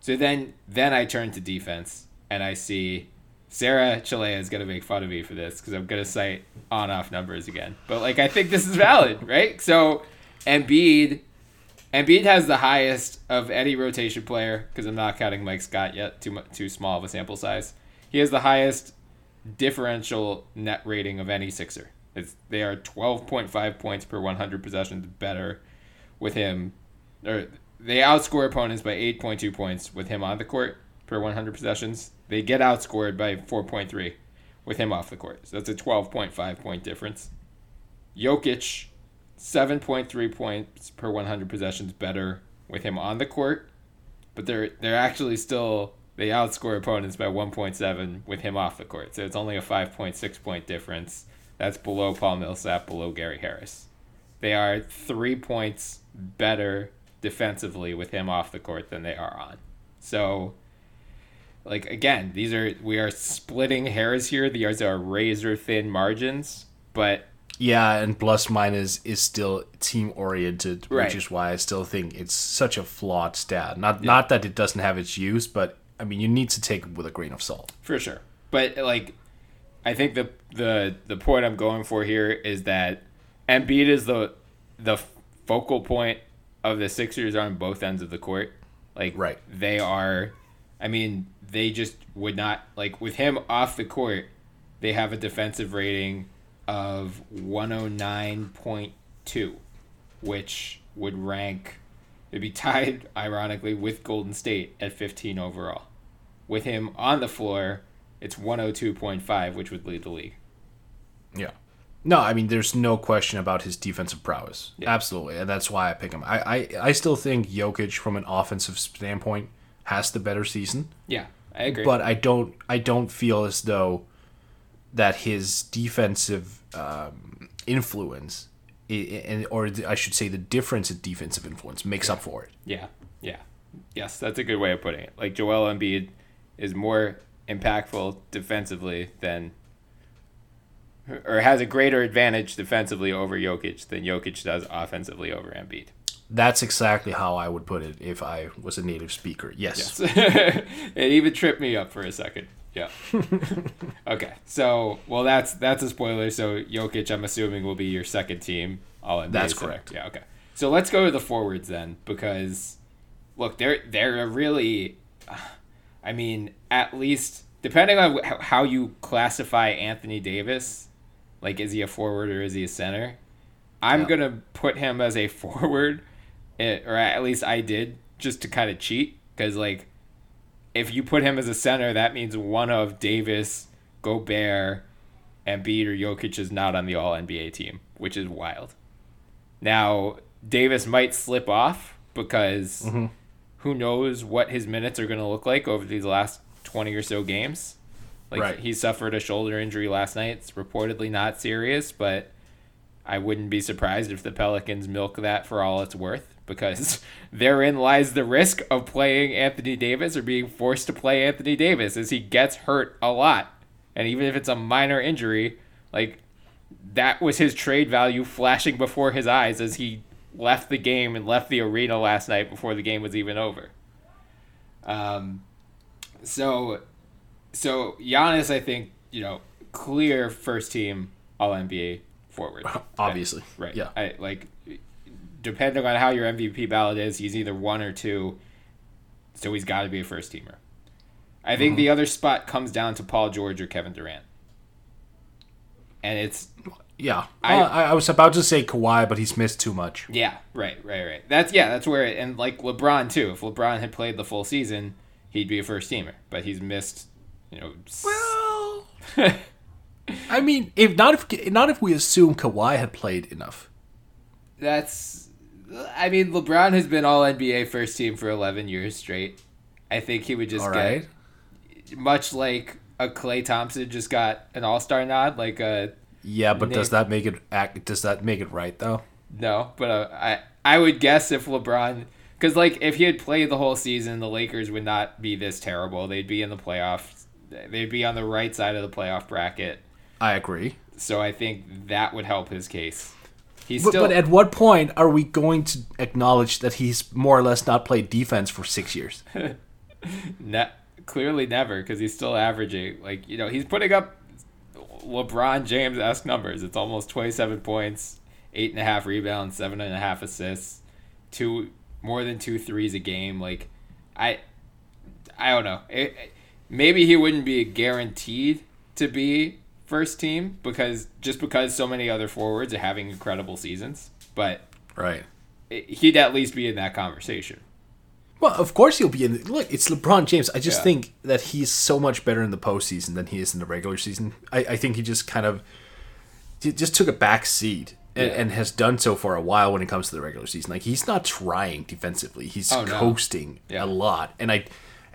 So then then I turn to defense and I see Sarah Chalea is gonna make fun of me for this because I'm gonna cite on off numbers again. But like I think this is valid, right? So Embiid Embiid has the highest of any rotation player because I'm not counting Mike Scott yet. Too much, too small of a sample size. He has the highest differential net rating of any Sixer. It's, they are 12.5 points per 100 possessions better with him, or they outscore opponents by 8.2 points with him on the court per 100 possessions. They get outscored by 4.3 with him off the court. So that's a 12.5 point difference. Jokic, 7.3 points per 100 possessions better with him on the court, but they're they're actually still they outscore opponents by 1.7 with him off the court. So it's only a 5.6 point difference. That's below Paul Millsap, below Gary Harris. They are three points better defensively with him off the court than they are on. So like again, these are we are splitting hairs here. These are razor thin margins, but Yeah, and plus minus is still team oriented, Right. which is why I still think it's such a flawed stat. Not not that it doesn't have its use, but I mean you need to take it with a grain of salt. for sure. But like, I think the the the point I'm going for here is that Embiid is the the focal point of the Sixers on both ends of the court. Like, Right. They are. I mean, they just would not like with him off the court. They have a defensive rating of 109.2, which would rank. It'd be (laughs) tied, ironically, with Golden State at 15 overall with him on the floor, it's 102.5, which would lead the league. Yeah. No, I mean there's no question about his defensive prowess. Yeah. Absolutely, and that's why I pick him. I, I I still think Jokic from an offensive standpoint has the better season. Yeah, I agree. but I don't I don't feel as though that his defensive um, influence i- i- and or I should say the difference in defensive influence makes up for it. yeah, yeah, yes, that's a good way of putting it. Like Joel Embiid is more impactful defensively than, or has a greater advantage defensively over Jokic than Jokic does offensively over Embiid. That's exactly how I would put it if I was a native speaker. Yes. yes. (laughs) it even tripped me up for a second. Yeah. (laughs) okay. So, well, that's that's a spoiler. So, Jokic, I'm assuming, will be your second team. All NBA That's correct. Yeah. Okay. So let's go to the forwards then, because look, they're they're a really, I mean, at least depending on how you classify Anthony Davis, like is he a forward or is he a center? I'm Yeah. gonna put him as a (laughs) forward, eh, or at least I did, just to kind of cheat, because like if you put him as a center, that means one of Davis, Gobert, Embiid, or Jokic is not on the All NBA team, which is wild. Now Davis might slip off because who knows what his minutes are going to look like over these last twenty or so games. Like Right. he suffered a shoulder injury last night. It's reportedly not serious, but I wouldn't be surprised if the Pelicans milk that for all it's worth because (laughs) therein lies the risk of playing Anthony Davis or being forced to play Anthony Davis as he gets hurt a lot. And even if it's a minor injury, like that was his trade value flashing before his eyes as he left the game and left the arena last night before the game was even over. Um, so, so Giannis, I think you know, clear first team All NBA forward. (laughs) Obviously. right? Yeah. I like depending on how your MVP ballot is, he's either one or two. So he's got to be a first teamer. I think the mm-hmm. other spot comes down to Paul George or Kevin Durant. And it's Yeah. I- I, I was about to say Kawhi, but he's missed too much. Yeah, right, right, right. That's yeah, that's where it, and like LeBron too. If LeBron had played the full season, he'd be a first teamer. But he's missed, you know. Well, (laughs) I mean, if not if not if we assume Kawhi had played enough. That's, I mean, LeBron has been All NBA first team for eleven years straight. I think he would just All get right. much like a Klay Thompson just got an All Star nod, like a Yeah, but does that make it act? Does that make it right though? No, but uh, I I would guess if LeBron, because like if he had played the whole season, the Lakers would not be this terrible. They'd be in the playoffs. They'd be on the right side of the playoff bracket. I agree. So I think that would help his case. He's But, still but at what point are we going to acknowledge that he's more or less not played defense for six years? (laughs) ne- clearly never because he's still averaging like you know he's putting up LeBron James esque numbers. It's almost twenty seven points, eight and a half rebounds, seven and a half assists, two more than two threes a game. Like I, I don't know. It, maybe he wouldn't be guaranteed to be first team because just because so many other forwards are having incredible seasons, but Right. it, he'd at least be in that conversation. Well, of course he'll be in. The, look, it's LeBron James. I just Yeah. think that he's so much better in the postseason than he is in the regular season. I, I think he just kind of he just took a back seat and, Yeah. and has done so for a while when it comes to the regular season. Like he's not trying defensively. He's Oh, no. coasting Yeah. a lot, and I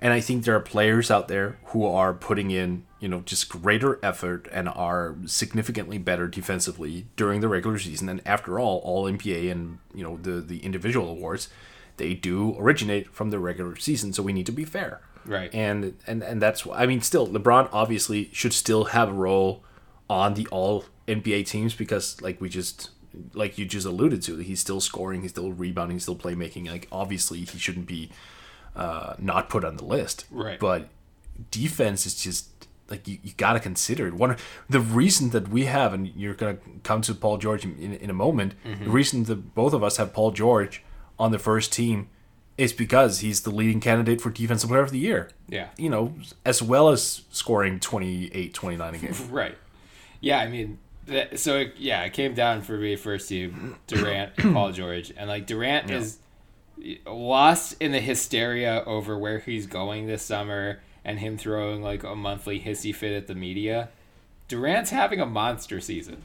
and I think there are players out there who are putting in you know just greater effort and are significantly better defensively during the regular season. And after all, all NBA and you know the the individual awards they do originate from the regular season, so we need to be fair. Right. And and and that's why I mean still LeBron obviously should still have a role on the all NBA teams because like we just like you just alluded to, he's still scoring, he's still rebounding, he's still playmaking. Like obviously he shouldn't be uh, not put on the list. Right. But defense is just like you, you got to consider it. One the reason that we have, and you're gonna come to Paul George in, in a moment. Mm-hmm. The reason that both of us have Paul George on the first team is because he's the leading candidate for defensive player of the year. Yeah. You know, as well as scoring 28, 29 a game. (laughs) Right. Yeah, I mean, that, so it, yeah, it came down for me first team Durant and (clears throat) Paul George, and like Durant is lost in the hysteria over where he's going this summer and him throwing like a monthly hissy fit at the media. Durant's having a monster season,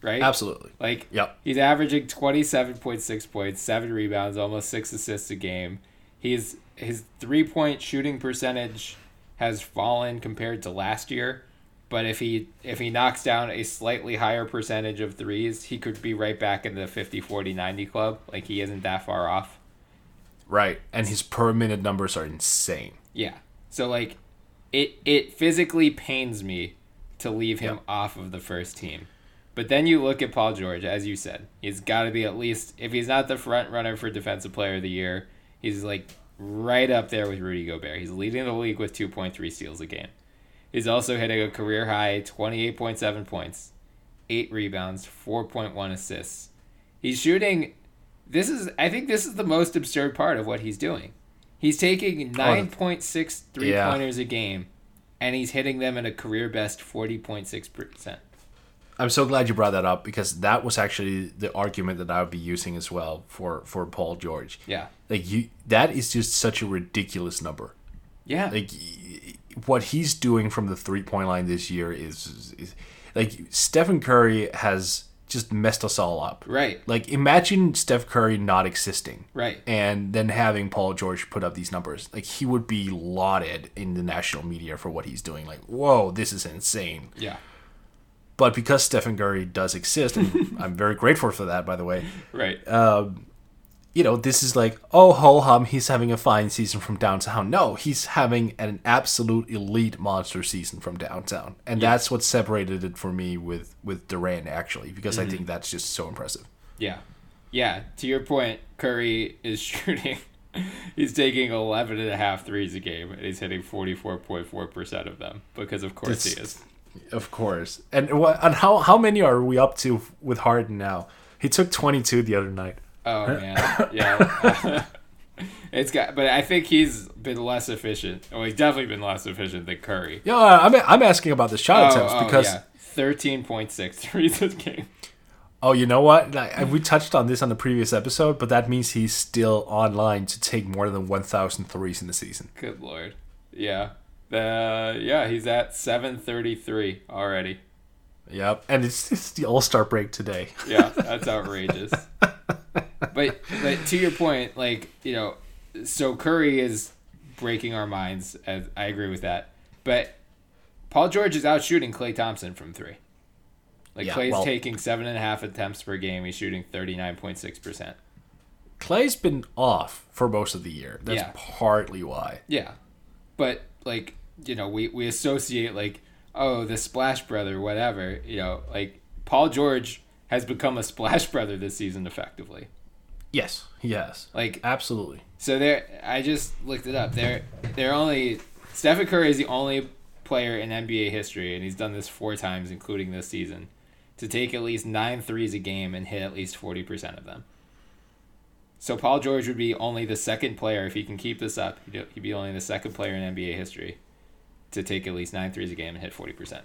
right? Absolutely. Like, Yep. he's averaging 27.6 points, 7 rebounds, almost 6 assists a game. He's his three-point shooting percentage has fallen compared to last year, but if he if he knocks down a slightly higher percentage of threes, he could be right back in the 50 40 90 club. Like he isn't that far off. Right. And his per minute numbers are insane. Yeah. So like it it physically pains me to leave him off of the first team. But then you look at Paul George, as you said, he's got to be at least if he's not the front runner for defensive player of the year, he's like right up there with Rudy Gobert. He's leading the league with 2.3 steals a game. He's also hitting a career high 28.7 points, 8 rebounds, 4.1 assists. He's shooting this is I think this is the most absurd part of what he's doing. He's taking 9.6 three Yeah. pointers a game and he's hitting them at a career best 40.6%. I'm so glad you brought that up because that was actually the argument that I would be using as well for for Paul George. Yeah. Like you that is just such a ridiculous number. Yeah. Like what he's doing from the three point line this year is, is like Stephen Curry has just messed us all up. Right. Like imagine Steph Curry not existing. Right. And then having Paul George put up these numbers. Like he would be lauded in the national media for what he's doing. Like, whoa, this is insane. yeah. But because Stephen Curry does exist, and (laughs) I'm very grateful for that, by the way. Right. Um, You know, this is like, oh, ho hum, he's having a fine season from downtown. No, he's having an absolute elite monster season from downtown, and that's what separated it for me with with Durant actually, because I mm-hmm. think that's just so impressive. yeah. Yeah, to your point, Curry is (laughs) shooting he's taking 11 and a half threes a game and he's hitting 44.4% of them because of course he is. Of course, and what and how how many are we up to with Harden now? He took 22 the other night. Oh man, yeah. (laughs) it's got, but I think he's been less efficient. Well, he's definitely been less efficient than Curry. Yeah, uh, I'm I'm asking about the shot Oh, attempts oh, because yeah, thirteen point six threes a game. Oh, you know what? Like, we touched on this on the previous episode, but that means he's still online to take more than 1,000 threes in the season. Good lord, yeah, the yeah he's at seven thirty three already. Yep. And it's, it's the All Star break today. Yeah, that's (laughs) outrageous. But but to your point, like you know, so Curry is breaking our minds. As I agree with that, but Paul George is out shooting Klay Thompson from three. Like Yeah, Klay's well- taking seven and a half attempts per game. He's shooting thirty nine point six percent. Klay's been off for most of the year. That's Yeah. partly why. Yeah, but like you know, we we associate like oh the Splash Brother, whatever. You know, like Paul George has become a Splash Brother this season effectively. Yes, he has. Like Absolutely. So there, I just looked it up. They're they're only Stephen Curry is the only player in NBA history, and he's done this four times, including this season, to take at least nine threes a game and hit at least forty percent of them. So Paul George would be only the second player if he can keep this up. He'd he'd be only the second player in NBA history to take at least nine threes a game and hit forty percent.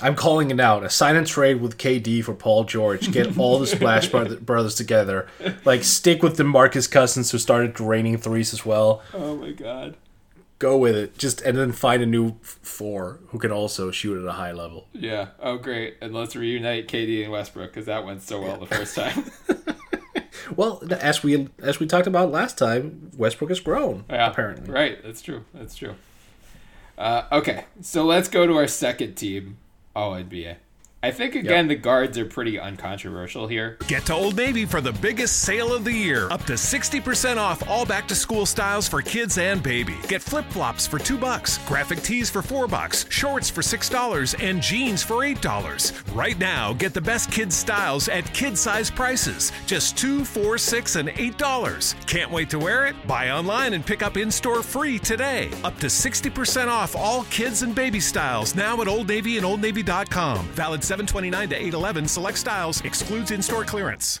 I'm calling it out. A sign and trade with KD for Paul George. Get all the Splash (laughs) Brothers together. Like, stick with DeMarcus Cousins who started draining threes as well. Oh my god. Go with it. Just And then find a new four who can also shoot at a high level. Yeah. Oh great. And let's reunite KD and Westbrook because that went so well the first time. (laughs) Well, as we as we talked about last time, Westbrook has grown. Yeah, apparently. Right, that's true. That's true. Uh, okay, so let's go to our second team, Oh, All NBA. I think again the guards are pretty uncontroversial here. Get to Old Navy for the biggest sale of the year. Up to 60% off all back to school styles for kids and baby. Get flip flops for 2 bucks, graphic tees for 4 bucks, shorts for $6, and jeans for $8. Right now, get the best kids styles at kid size prices. Just 2 4 6 and $8. Can't wait to wear it? Buy online and pick up in store free today. Up to 60% off all kids and baby styles now at Old Navy and OldNavy.com. Valid 729 to 811. Select styles. Excludes in-store clearance.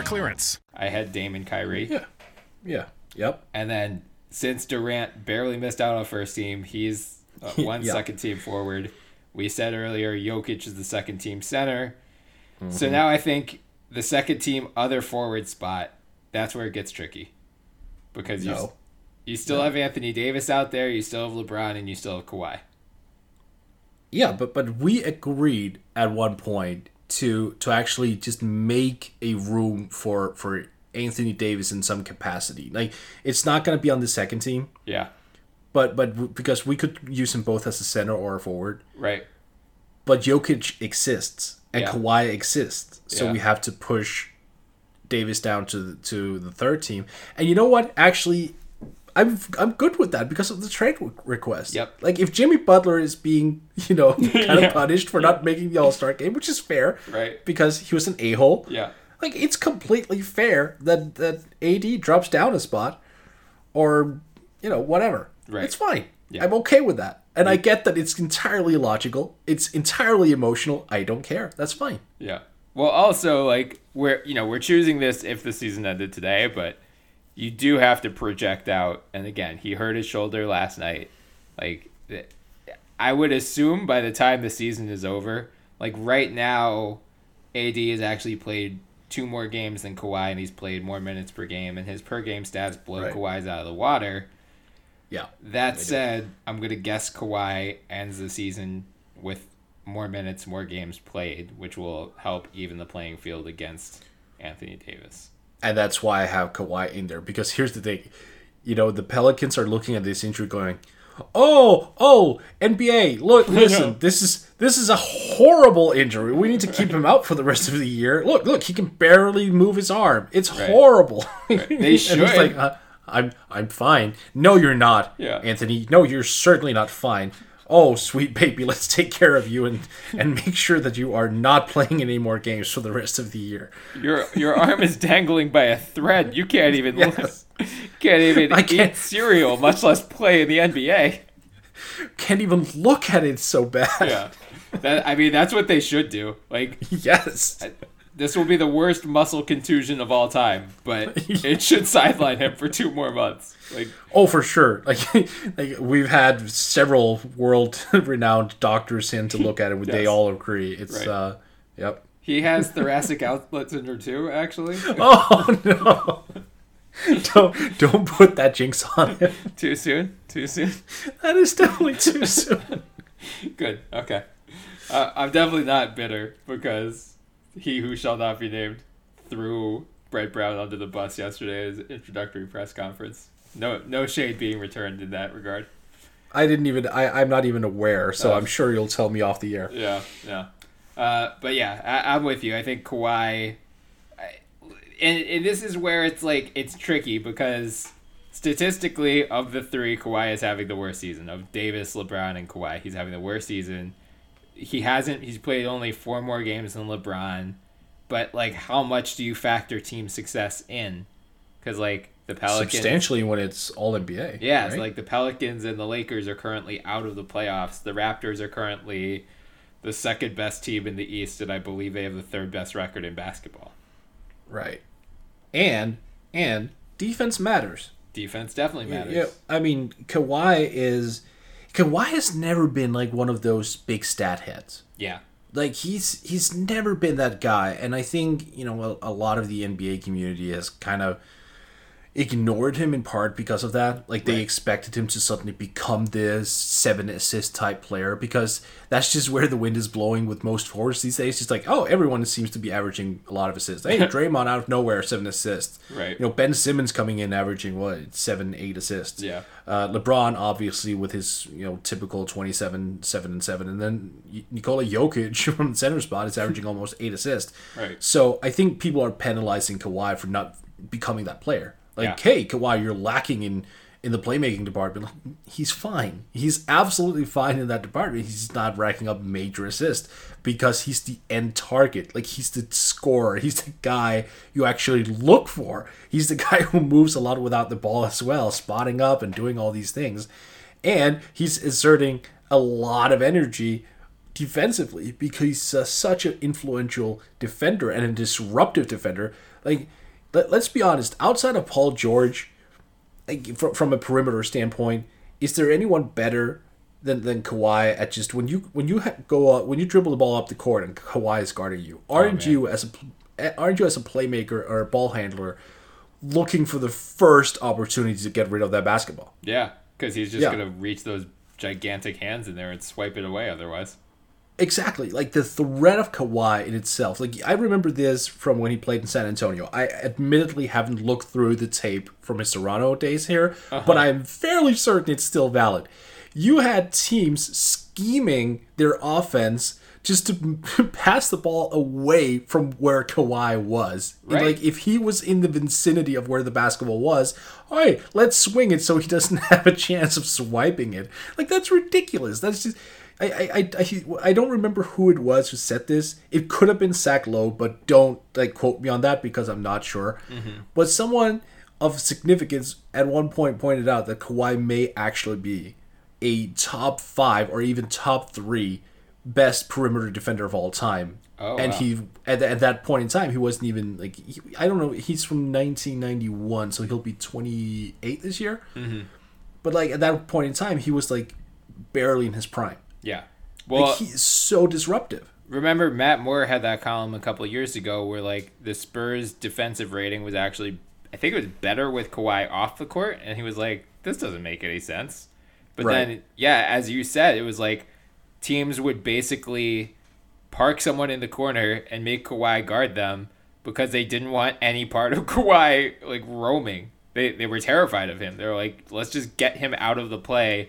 in-store clearance. I had Damon Kyrie. Yeah. Yeah. Yep. And then since Durant barely missed out on first team, he's uh, (laughs) one Yeah. second team forward. We said earlier Jokic is the second team center. Mm-hmm. So now I think the second team other forward spot, that's where it gets tricky. Because you, No. you still have Anthony Davis out there, you still have LeBron, and you still have Kawhi. Yeah, but but we agreed at one point to to actually just make a room for for Anthony Davis in some capacity. Like it's not going to be on the second team, Yeah. but but because we could use him both as a center or a forward. Right. But Jokic exists and Yeah. Kawhi exists, so Yeah. we have to push Davis down to the, to the third team. And you know what? Actually, I'm I'm good with that because of the trade request. Yep. Like if Jimmy Butler is being you know (laughs) kind Yeah. of punished for not making the All Star game, which is fair, Right. Because he was an a hole. Yeah. Like it's completely fair that that AD drops down a spot, or you know whatever. Right. It's fine. Yeah. I'm okay with that. And I mm. get that it's entirely illogical. It's entirely emotional. I don't care. That's fine. Yeah. Well, also like we're you know we're choosing this if the season ended today, but you do have to project out. And again, he hurt his shoulder last night. Like I would assume by the time the season is over, like right now, AD has actually played two more games than Kawhi, and he's played more minutes per game, and his per game stats blow Right. Kawhi's out of the water. Yeah. That said, I'm gonna guess Kawhi ends the season with more minutes, more games played, which will help even the playing field against Anthony Davis. And that's why I have Kawhi in there. Because here's the thing. You know, the Pelicans are looking at this injury going, Oh, oh, NBA, look, (laughs) listen, this is this is a horrible injury. We need to keep him out for the rest of the year. Look, look, he can barely move his arm. It's horrible. (laughs) They And he's should. like, uh, I'm I'm fine. No, you're not, Yeah. Anthony. No, you're certainly not fine. Oh, sweet baby, (laughs) let's take care of you and and make sure that you are not playing any more games for the rest of the year. Your your arm is dangling by a thread. You can't even (laughs) Yes. (laughs) can't even I eat can't- eat cereal, much less play in the NBA. Can't even look at it so bad. Yeah, that I mean that's what they should do. Like Yes. This will be the worst muscle contusion of all time, but (laughs) it should sideline him for two more months. Like Oh, for sure. (laughs) Like, like we've had several world-renowned doctors in to look at it. (laughs) They all agree. It's Right. uh, yep. he has thoracic outlet syndrome too, actually. Oh no! don't don't put that jinx on him. Too soon? Too soon? That is definitely too soon. Good. Okay. Uh, I'm definitely not bitter because he who shall not be named threw Brett Brown under the bus yesterday at his introductory press conference. No, no shade being returned in that regard. I didn't even. I I'm not even aware. So Oh. I'm sure you'll tell me off the air. Yeah, yeah. Uh, but yeah, I, I'm with you. I think Kawhi, I, and, and this is where it's like it's tricky because statistically, of the three, Kawhi is having the worst season. Of Davis, LeBron, and Kawhi, he's having the worst season. He hasn't. He's played only four more games than LeBron. But like, how much do you factor team success in? Because like the Pelicans, Substantially when it's all NBA. yeah, right? it's like the Pelicans and the Lakers are currently out of the playoffs. The Raptors are currently the second best team in the East, and I believe they have the third best record in basketball. right. And and defense matters. Defense definitely matters. Yeah, I mean, Kawhi is Kawhi has never been like one of those big stat heads. Yeah. Like he's he's never been that guy, and I think you know a, a lot of the NBA community has kind of ignored him in part because of that. Like they expected him to suddenly become this seven assist type player because that's just where the wind is blowing with most forwards these days. It's like, oh, everyone seems to be averaging a lot of assists. Hey, (laughs) Draymond out of nowhere, seven assists. Right. You know, Ben Simmons coming in averaging what seven, eight assists. Yeah. Uh, LeBron obviously with his you know typical twenty seven, seven and seven, and then Nikola Jokic (laughs) from the center spot is averaging almost eight assists. Right. So I think people are penalizing Kawhi for not becoming that player. Like, Yeah. hey, Kawhi, you're lacking in in the playmaking department. Like, (laughs) he's fine. He's absolutely fine in that department. He's not racking up major assists because he's the end target. Like he's the scorer. He's the guy you actually look for. He's the (laughs) guy who moves a lot without the ball as well, spotting up and doing all these things. And he's exerting a lot of energy defensively because he's uh, such an influential defender and a disruptive defender. Like, let, let's be honest, outside of Paul George, like from, from a perimeter standpoint, is there anyone better than, than Kawhi at just when you when you ha- go up, when you dribble the ball up the court and Kawhi is guarding you? Oh, aren't you as a aren't you as a playmaker or a ball handler looking for the first opportunity to get rid of that basketball? Yeah, because he's just Yeah. gonna reach those gigantic hands in there and swipe it away. Otherwise, Exactly. Like the threat of Kawhi in itself. Like I remember this from when he played in San Antonio. I admittedly haven't looked through the tape from his Toronto days here, uh-huh. but I'm fairly certain it's still valid. You had teams scheming their offense just to (laughs) pass the ball away from where Kawhi was. Right. Like if he was in the vicinity of where the basketball was, all right, let's swing it so he doesn't (laughs) have a chance of swiping it. Like that's ridiculous. That's just I I, I, I, I don't remember who it was who said this. It could have been Zach Lowe, but don't like quote me on that because I'm not sure. But someone of significance at one point pointed out that Kawhi may actually be a top five or even top three best perimeter defender of all time. Oh, and wow. he at, at that point in time he wasn't even like he, I don't know he's from 1991 so he'll be 28 this year. Mm-hmm. But like at that point in time he was like barely in his prime. Yeah. Well, like he's so disruptive. remember Matt Moore had that column a couple of years ago where like the Spurs defensive rating was actually I think it was better with Kawhi off the court and he was like this doesn't make any sense. But Right. then yeah, as you said, it was like teams would basically park someone in the corner and make Kawhi guard them because they didn't want any part of (laughs) Kawhi like roaming. They they were terrified of him. They were like, let's just get him out of the play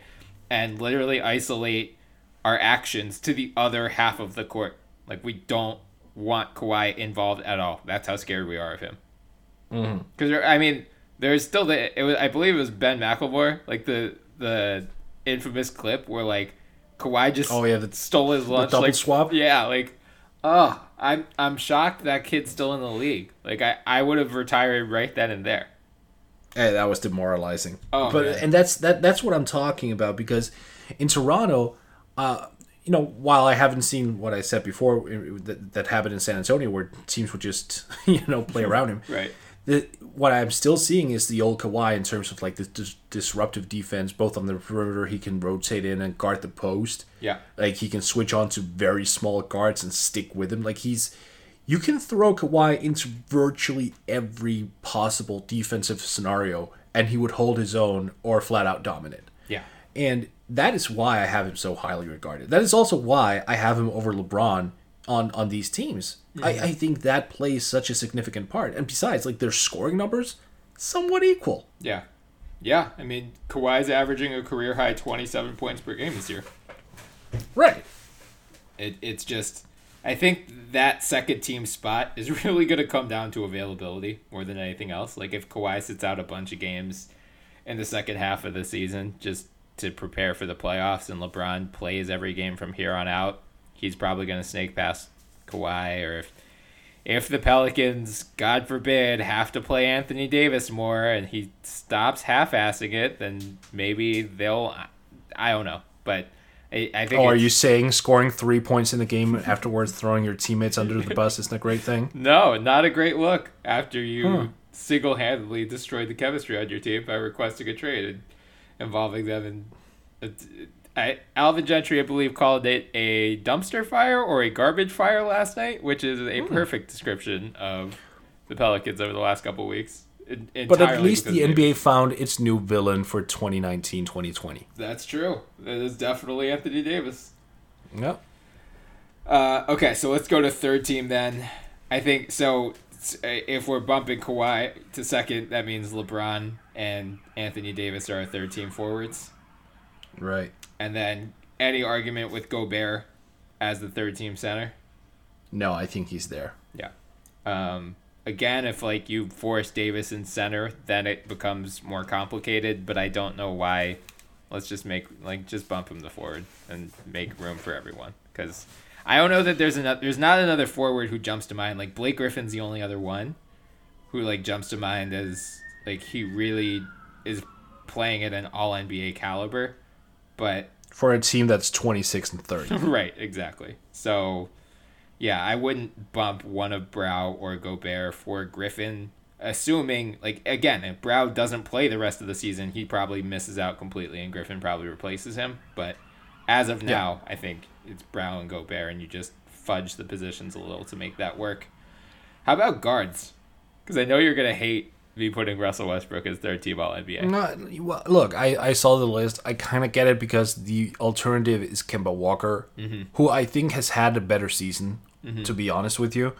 and literally isolate our actions to the other half of the court. Like we don't want Kawhi involved at all. That's how scared we are of him. Mm-hmm. Because I mean, there's still the it was I believe it was Ben McLemore, like the the infamous clip where like Kawhi just Oh, yeah, that stole his lunch double like swap? Yeah, like oh, I'm I'm shocked that kid's still in the league. Like I I would have retired right then and there. Hey, that was demoralizing. Oh, but man. and that's that that's what I'm talking about because in Toronto, uh, you know, while I haven't seen what I said before uh, that, that happened in San Antonio, where teams would just (laughs) you know play around him, Right. The, what I'm still seeing is the old Kawhi in terms of like this dis- disruptive defense, both on the perimeter. He can rotate in and guard the post. Yeah. Like he can switch on to very small guards and stick with him. Like he's you can throw Kawhi into virtually every possible defensive scenario and he would hold his own or flat out dominate. And that is why I have him so highly regarded. That is also why I have him over LeBron on on these teams. I, I think that plays such a significant part. And besides, like their scoring numbers, somewhat equal. Yeah. Yeah. I mean, Kawhi's averaging a career high 27 points per game this year. Right. It, it's just, I think that second team spot is (laughs) really going to come down to availability more than anything else. Like if Kawhi sits out a bunch of games in the second half of the season just to prepare for the playoffs and LeBron plays every game from here on out, he's probably going to snake past Kawhi. Or if, if the Pelicans, God forbid, have to play Anthony Davis more and he stops half assing it, then maybe they'll, I don't know. But I, I think Oh, are you saying scoring three points in the game afterwards throwing your teammates under the bus isn't a great thing? (laughs) No, not a great look after you Huh. single handedly destroyed the chemistry on your team by requesting a trade and involving them in. I, Alvin Gentry, I believe, called it a dumpster fire or a garbage fire last night, which is a Hmm. perfect description of the Pelicans over the last couple of weeks. But at least the NBA found its new villain for 2019-2020. That's true. That is definitely Anthony Davis. Yep. Uh, okay, so let's go to third team then. I think so. S- If we're bumping Kawhi to second, that means LeBron and Anthony Davis are our third team forwards. Right. And then any argument with Gobert as the third team center. No, I think he's there. Yeah. Um, again, if like you force Davis in center, then it becomes more complicated. But I don't know why. Let's just make like just bump him to forward and make room for everyone because I don't know that there's another there's not another forward who jumps to mind. Like Blake Griffin's the only other one who like jumps to mind as like he really is playing at an All NBA caliber, but For a team that's 26 and 30. (laughs) right, exactly. So, yeah, I wouldn't bump one of Brow or Gobert for Griffin, assuming, like, again, if Brow doesn't play the rest of the season, he probably misses out completely and Griffin probably replaces him. But as of now, I think it's Brow and Gobert, and you just fudge the positions a little to make that work. How about guards? Because I know you're going to hate me putting Russell Westbrook as third team All NBA. No, well, look, I, I saw the list. I kind of get it because the alternative is Kemba Walker, Mhm. who I think has had a better season, Mhm. to be honest with you.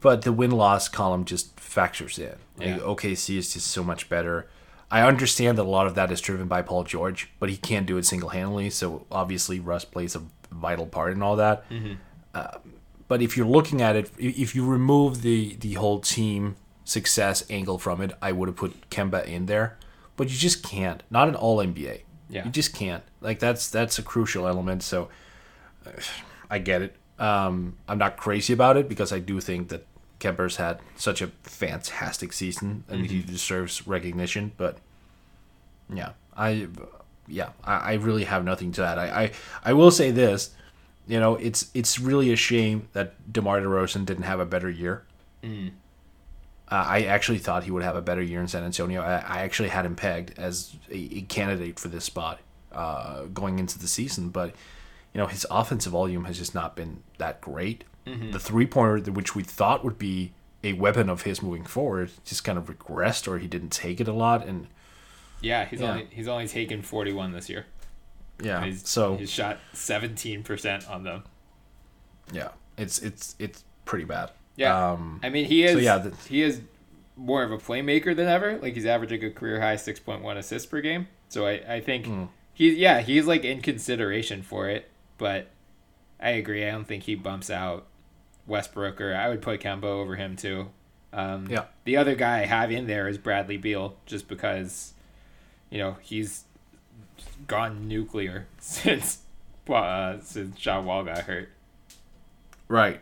But the win loss column just factors in. Like, Yeah. OKC is just so much better. I understand that a lot of that is driven by Paul George, but he can't do it single handedly. So obviously, Russ plays a vital part and all that. Mhm. Uh, but if you're looking at it, if you remove the the whole team success angle from it, I would have put Kemba in there. But you just can't. Not an All NBA. Yeah. You just can't. Like that's that's a crucial element. So (sighs) I get it. Um, I'm not crazy about it because I do think that Kemba's had such a fantastic season and he deserves recognition. But yeah, I yeah, I, I really have nothing to add. I, I I will say this, you know, it's it's really a shame that DeMar DeRozan didn't have a better year. Mm. Uh, I actually thought he would have a better year in San Antonio. I, I actually had him pegged as a, a candidate for this spot uh, going into the season, but you know his offensive volume has just not been that great. Mhm. The three pointer, which we thought would be a weapon of his moving forward, just kind of regressed, or he didn't take it a lot. And Yeah, he's Yeah. only he's only taken 41 this year. Yeah, he's, so- he's shot 17% on them. yeah, it's it's it's pretty bad. Yeah, Um, I mean he is So yeah, the, he is more of a playmaker than ever. Like he's averaging a career high 6.1 assists per game. So I I think Hmm. he's yeah he's like in consideration for it, but I agree. I don't think he bumps out Westbrook or I would put Kemba over him too. Um, Yeah. The other guy I have in there is Bradley Beal, just because, you know, he's gone nuclear (laughs) since uh, since John Wall got hurt. Right.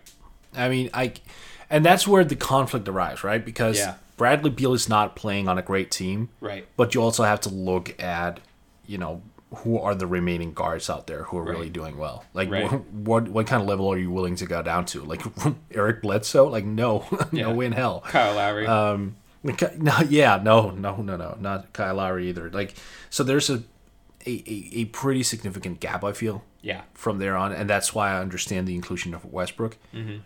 I mean, I, and that's where the conflict arrives, right? Because Yeah. Bradley Beal is not playing on a great team, Right. But you also have to look at, you know, who are the remaining guards out there who are really doing well. Like, Right. what, (laughs) what what kind of level are you willing to go down to? Like (laughs) Eric Bledsoe? Like, no, Yeah. no way in hell. Kyle Lowry. Um, (laughs) no, yeah, no, no, no, no, not Kyle Lowry either. Like, so there's a a, a, pretty significant gap. I feel. Yeah. From there on, and that's why I understand the inclusion of Westbrook. Mhm.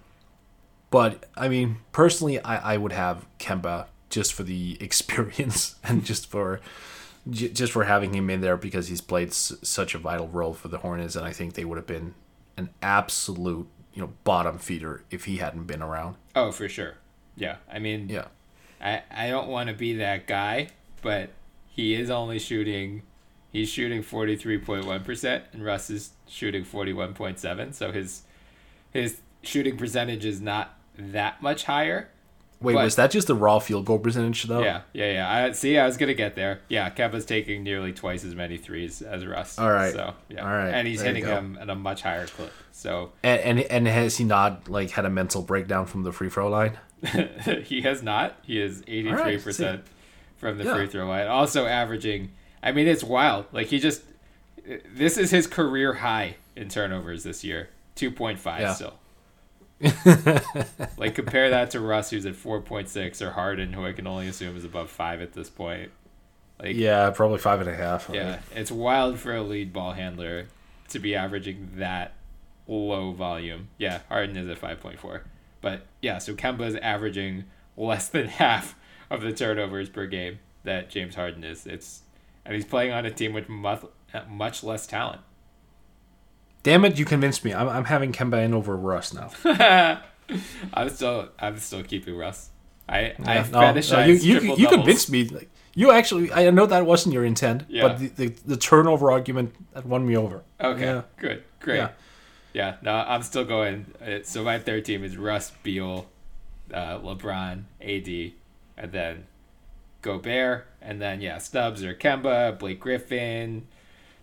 But I mean, personally, I, I would have Kemba just for the (laughs) experience and just for just for having him in there because he's played s- such a vital role for the Hornets, and I think they would have been an absolute you know bottom feeder if he hadn't been around. Oh, for sure. Yeah. I mean, Yeah. I, I don't want to be that guy, but he is only shooting. He's shooting forty three point one percent, and Russ is shooting forty one point seven. So his his shooting percentage is not that much higher. Wait, But- was that just the raw field goal percentage though? Yeah, yeah, yeah. I see. I was gonna get there. Yeah, Kemba's taking nearly twice as many threes as Russ. All right. So yeah. All right. And he's There hitting them at a much higher clip. So And, and and has he not like had a mental breakdown from the free throw line? (laughs) he has not. He is eighty three percent from the Yeah. free throw line. Also averaging. I mean, it's wild. Like he just. This is his career high in turnovers this year. Two point five Yeah. still. (laughs) like compare that to Russ, who's at four point six, or Harden, who I can only assume is above five at this point. Like Yeah, probably five and a half. yeah, it's wild for a lead ball handler to be averaging that low volume. Yeah, Harden is at 5.4. But yeah, so Kemba is averaging less than (laughs) half of the turnovers per game that James Harden is. It's and he's playing on a team with much, much less talent. Damn it, you convinced me. I'm, I'm having Kemba in over Russ now. (laughs) I'm still I'm still keeping Russ. I I Yeah, no, fetishize no, you, you, you convinced me. Like, you actually, I know that wasn't your intent, Yeah. but the, the, the turnover argument that won me over. Okay, Yeah. good, great. Yeah. Yeah. no, I'm still going. So my third team is Russ, Beal, uh, LeBron, AD, and then Gobert, and then yeah, Stubbs or Kemba, Blake Griffin,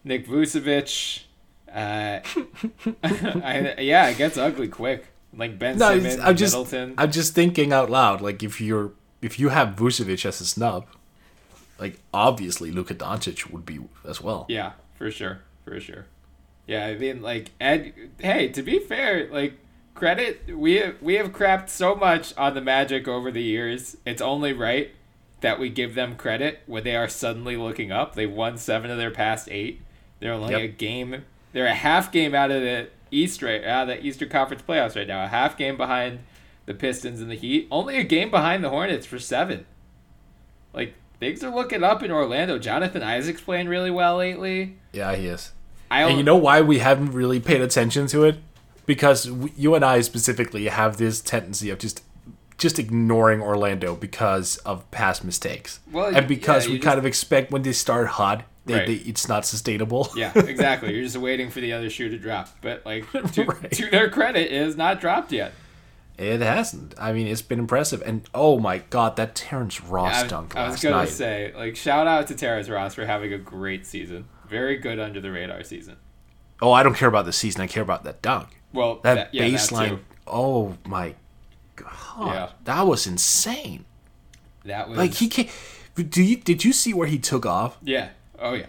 Nick Vucevic. Uh, (laughs) I, yeah, it gets ugly quick. Like Ben No, Simmons, I'm just, Middleton. I'm just thinking out loud. Like if you're, if you have Vucevic as a snub, like obviously Luka Doncic would be as well. Yeah, for sure, for sure. Yeah, I mean, like Ed. Hey, to be fair, like credit we have, we have crapped so much on the Magic over the years. It's only right that we give them credit when they are suddenly looking up. They won seven of their past eight. They're only Yep. a game. They're a half game out of the East right out of the Eastern Conference playoffs right now. A half game behind the Pistons and the Heat. Only a game behind the Hornets for seven. Like things are looking up in Orlando. Jonathan Isaac's playing really well lately. Yeah, he is. And you know why we haven't really paid attention to it? Because w- you and I specifically have this tendency of just just ignoring Orlando because of past mistakes, Well, and because yeah, we you kind of expect when they start hot, they, Right. they, it's not sustainable. Yeah, (laughs) exactly. You're just waiting for the other shoe to drop. But like (laughs) to, to their credit, it has not dropped yet. It hasn't. I mean, it's been impressive. And oh my god, that Terrence Ross I, dunk I was gonna night. say, like, shout out to Terrence Ross for having a great season. Very good under the radar season. Oh, I don't care about the season. I care about that dunk. Well, that, that- yeah, baseline. oh my god, Yeah. that was insane. That was Like he came. Do you did you see where he took off? Yeah. Oh yeah.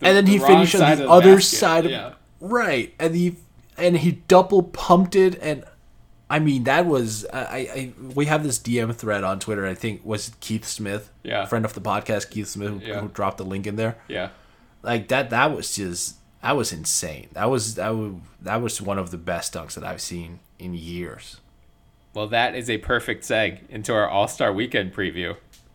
The- and then the he finished on the, other basket. side of Yeah. right, and he and he double pumped it, and I mean that was I, I I- we have this DM thread on Twitter. I think was Keith Smith, Yeah. friend of the podcast, Keith Smith, who, Yeah. who dropped the link in there. Yeah. Like that. That was just that was insane. That was that was that was one of the best dunks that I've seen in years. Well, that is a perfect seg into our All Star Weekend preview.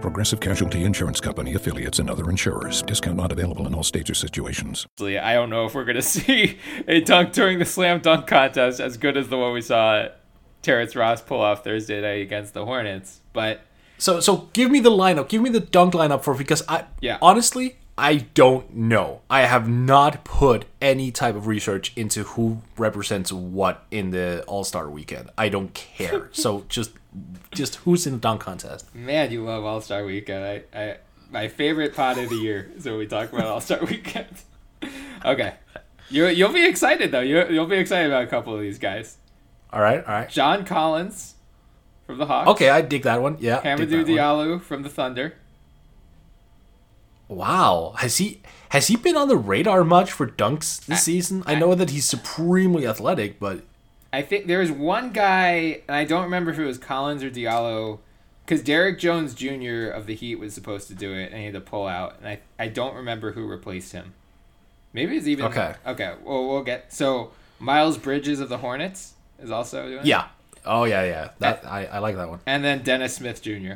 Progressive Casualty Insurance Company affiliates and other insurers. Discount not available in all states or situations. I don't know if we're gonna (laughs) see a dunk during the slam dunk contest as good as the one we saw Terrence Ross pull off Thursday night against the Hornets. But So so give me the lineup. Give me the dunk lineup for because I Yeah. honestly I don't know. I have not put any type of research into who represents what in the All Star Weekend. I don't care. (laughs) so just just who's in the dunk contest? man, you love All Star Weekend. I, I my favorite pot of the year is when we talk about All Star (laughs) Weekend. okay, you you'll be excited though. You you'll be excited about a couple of these guys. All right, all right. John Collins from the Hawks. Okay, I dig that one. Yeah. Hamidou that one. Diallo from the Thunder. Wow, has he has he been on the radar much for dunks this season? I know that he's supremely athletic, but I think there was one guy, and I don't remember if it was Collins or Diallo, because Derrick Jones Jr. of the Heat was supposed to do it, and he had to pull out, and I, I don't remember who replaced him. Maybe it's even Okay. Okay, well we'll get so Miles Bridges of the Hornets is also doing it. yeah. Oh yeah, yeah. That I, I like that one. and then Dennis Smith Jr.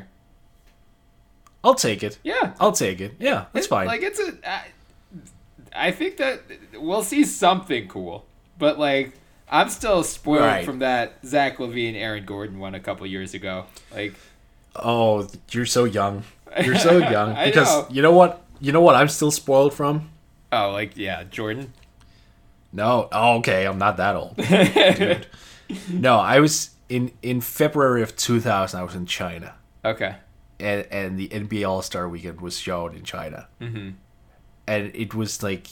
I'll take it. Yeah, I'll take it. Yeah, that's It- fine. Like it's a, uh, think that we'll see something cool, but like I'm still spoiled Right. from that Zach LaVine, Aaron Gordon one a couple years ago. Like, Oh, you're so young. You're so (laughs) young I because know. you know what? You know what? I'm still spoiled from. oh, like yeah, Jordan. No, oh, okay, I'm not that old. (laughs) Dude. No, I was in in February of 2000. I was in China, Okay. And and the NBA All Star Weekend was shown in China, mm-hmm. and it was like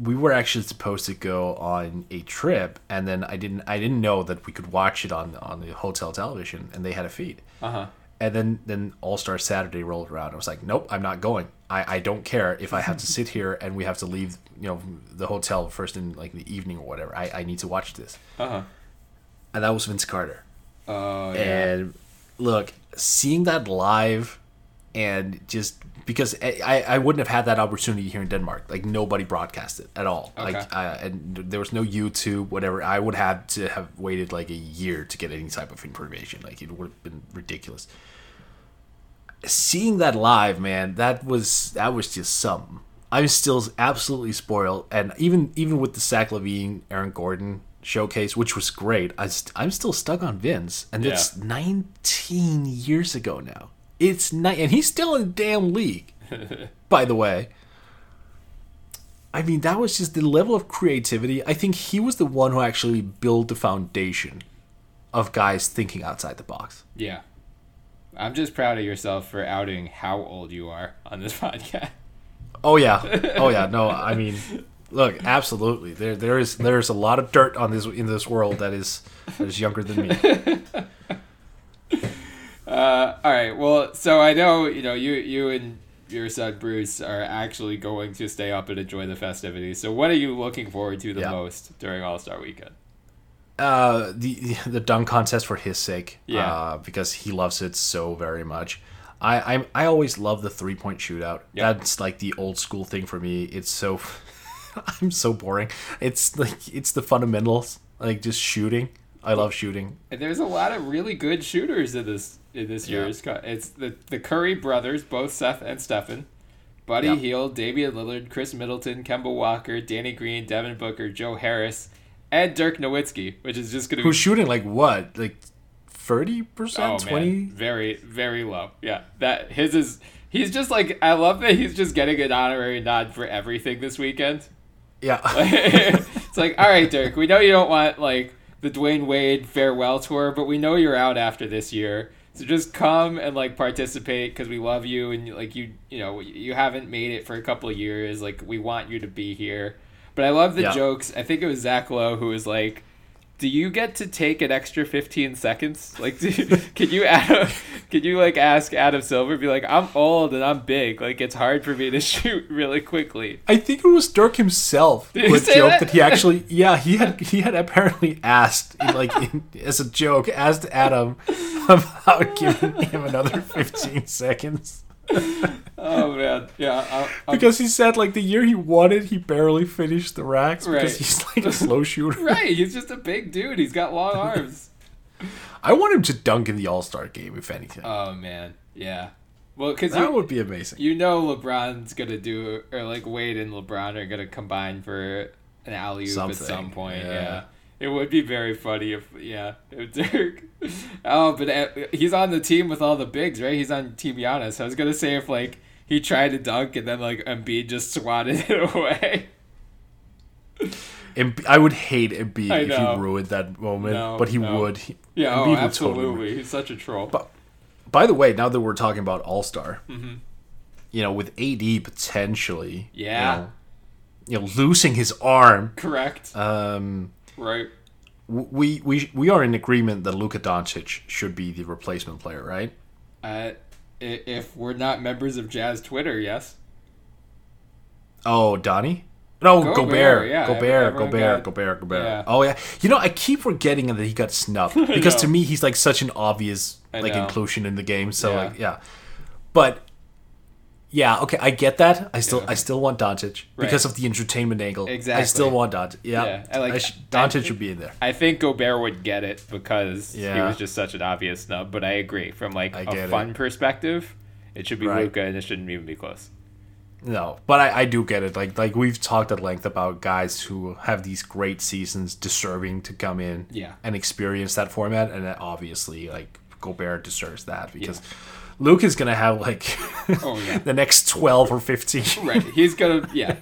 we were actually supposed to go on a trip, and then I didn't I didn't know that we could watch it on on the hotel television, and they had a feed. Uh huh. And then then All Star Saturday rolled around. I was like, nope, I'm not going. I, I don't care if I have to (laughs) sit here and we have to leave, you know, the hotel first in like the evening or whatever. I, I need to watch this. Uh huh. And that was Vince Carter. Oh yeah. And look, seeing that live and just because I, I I wouldn't have had that opportunity here in Denmark. Like nobody broadcast it at all. Okay. Like uh, and there was no YouTube, whatever. I would have to have waited like a year to get any type of information. Like it would have been ridiculous. Seeing that live, man, that was that was just something. I'm still absolutely spoiled, and even even with the Zach LaVine, Aaron Gordon showcase, which was great, I st- I'm still stuck on Vince, and it's 19 years ago now. It's night, and he's still in the damn league. (laughs) by the way, I mean that was just the level of creativity. I think he was the one who actually built the foundation of guys thinking outside the box. Yeah. I'm just proud of yourself for outing how old you are on this (laughs) podcast. Oh yeah, oh yeah. No, I mean, look, absolutely. There, there is, there's a lot of dirt on this in this world that is that is younger than me. (laughs) Uh, all right. Well, so I know you know you you and your son Bruce are actually going to stay up and enjoy the festivities. So, what are you looking forward to the Yeah. most during All Star Weekend? Uh, the the dunk contest for his sake. Yeah. Uh, because he loves it so very much. I I'm, I always love the three point shootout. Yeah. That's like the old school thing for me. It's so (laughs) I'm so boring. It's like it's the fundamentals, like just shooting. I love shooting. And there's a lot of really good shooters in this in this Yeah. year's. co- It's the the Curry brothers, both Seth and Stephen, Buddy Yeah. Hield, Damian Lillard, Khris Middleton, Kemba Walker, Danny Green, Devin Booker, Joe Harris, and Dirk Nowitzki, which is just gonna Who's shooting like what? Like thirty percent, oh, man, twenty? very very low. Yeah, that his is. He's just like I love that he's just getting an honorary nod for everything this weekend. Yeah. (laughs) it's like, all right, Dirk, we know you don't want like the Dwyane Wade farewell tour, but we know you're out after this year. So just come and like participate because we love you and like you, you know, you haven't made it for a couple of years. Like we want you to be here. But I love the Yeah. jokes. I think it was Zach Lowe who was like, "Do you get to take an extra 15 seconds? Like, do, (laughs) can you Adam, can you like ask Adam Silver? Be like, I'm old and I'm big. Like it's hard for me to (laughs) shoot really quickly. I think it was Dirk himself who joked that? that? he actually, yeah, he had he had apparently asked, like in, as a joke, asked Adam (laughs) about giving him another fifteen seconds (laughs) Oh man, yeah. I, because he said like the year he won it, he barely finished the racks Right. because he's like a (laughs) slow shooter. right, he's just a big dude. He's got long (laughs) arms. I want him to dunk in the All Star game if anything. Oh man, yeah. Well, because that you, would be amazing. you know LeBron's gonna do, or like Wade and LeBron are gonna combine for an alley oop at some point. Yeah. yeah. It would be very funny if, yeah, if Dirk. Oh, but uh, he's on the team with all the bigs, right? He's on Team Giannis. I was gonna say if like he tried to dunk and then like Embiid just swatted it (laughs) away. Embi- I would hate Embiid if he ruined that moment, No, but he no. would. He- Yeah, Embiid oh, absolutely. totally He's such a troll. But by the way, now that we're talking about All Star, Mm-hmm. you know, with AD potentially, Yeah. you know, you know losing his arm, Correct. um, right. we we we are in agreement that Luka Doncic should be the replacement player, right? Uh, if we're not members of Jazz Twitter, yes. Oh, Donnie. No, Gobert, Gobert, yeah, Gobert, Gobert, got- Gobert, Gobert. yeah. Oh yeah, you know I keep forgetting that he got snubbed (laughs) because to me he's like such an obvious like inclusion in the game. So Yeah. like yeah, but yeah, okay, I get that. I still Yeah. I still want Doncic because of the entertainment angle. Exactly. I still want Doncic. Yeah, Yeah, I like- I sh- I think- should be in there. I think Gobert would get it because he was just such an obvious snub. But I agree, from like I a fun it. perspective, it should be Right. Luka, and it shouldn't even be close. No, but I, I do get it. Like like we've talked at length about guys who have these great seasons deserving to come in Yeah. and experience that format, and that obviously like Gobert deserves that because Luke is gonna have like Oh, yeah. (laughs) the next twelve or fifteen. (laughs) Right. He's gonna yeah.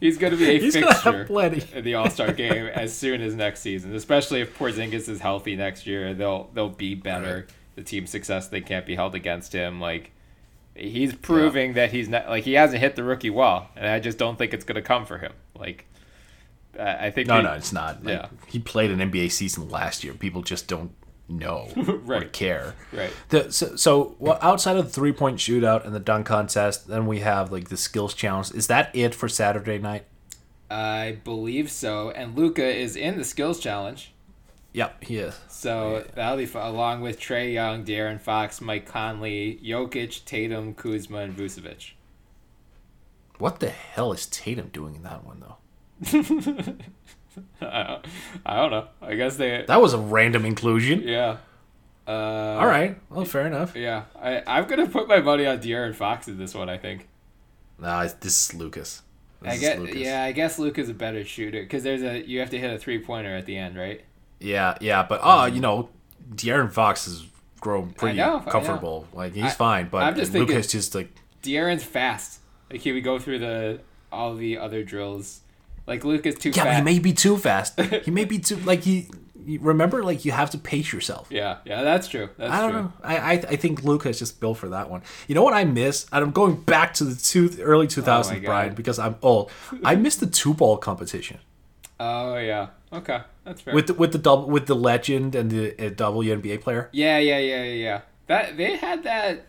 He's gonna be a He's fixture plenty. in the All Star game as soon as next season. Especially if Porzingis is healthy next year, they'll they'll be better. The team success they can't be held against him. Like he's proving that he's not like he hasn't hit the rookie wall, and I just don't think it's gonna come for him. Like I I think No, they- no, it's not. Like, Yeah. he played an NBA season last year. People just don't know (laughs) or Right. care. Right. The, so, so well, outside of the three point shootout and the dunk contest, then we have like the skills challenge. Is that it for Saturday night? I believe so. And Luka is in the skills challenge. Yep, he is. So that'll be fun, along with Trae Young, De'Aaron Fox, Mike Conley, Jokic, Tatum, Kuzma, and Vucevic. What the hell is Tatum doing in that one though? (laughs) (laughs) I don't, know. I guess they. That was a random inclusion. yeah. Uh, All right. Well, fair enough. Yeah, I, I'm gonna put my money on De'Aaron Fox in this one. I think. Nah, this is Lucas. This I is get. Lucas. Yeah, I guess Luke is a better shooter because there's a you have to hit a three pointer at the end, right? Yeah, yeah, but oh, you know, De'Aaron Fox has grown pretty know, comfortable. Like he's I- fine, but just thinking- Lucas just like De'Aaron's fast. Like he would go through the all the other drills. Like Luke is too yeah, but he may be too fast. (laughs) he may be too like he. you Remember, like you have to pace yourself. Yeah, yeah, that's true. That's I don't true. know. I, I I think Luka is just built for that one. You know what I miss? And I'm going back to the two, early 2000s, Oh Bryan, because I'm old. I miss the two ball competition Oh yeah. Okay, that's fair. with the, with the double with the legend and the uh, WNBA player. Yeah, yeah, yeah, yeah, yeah. That they had that.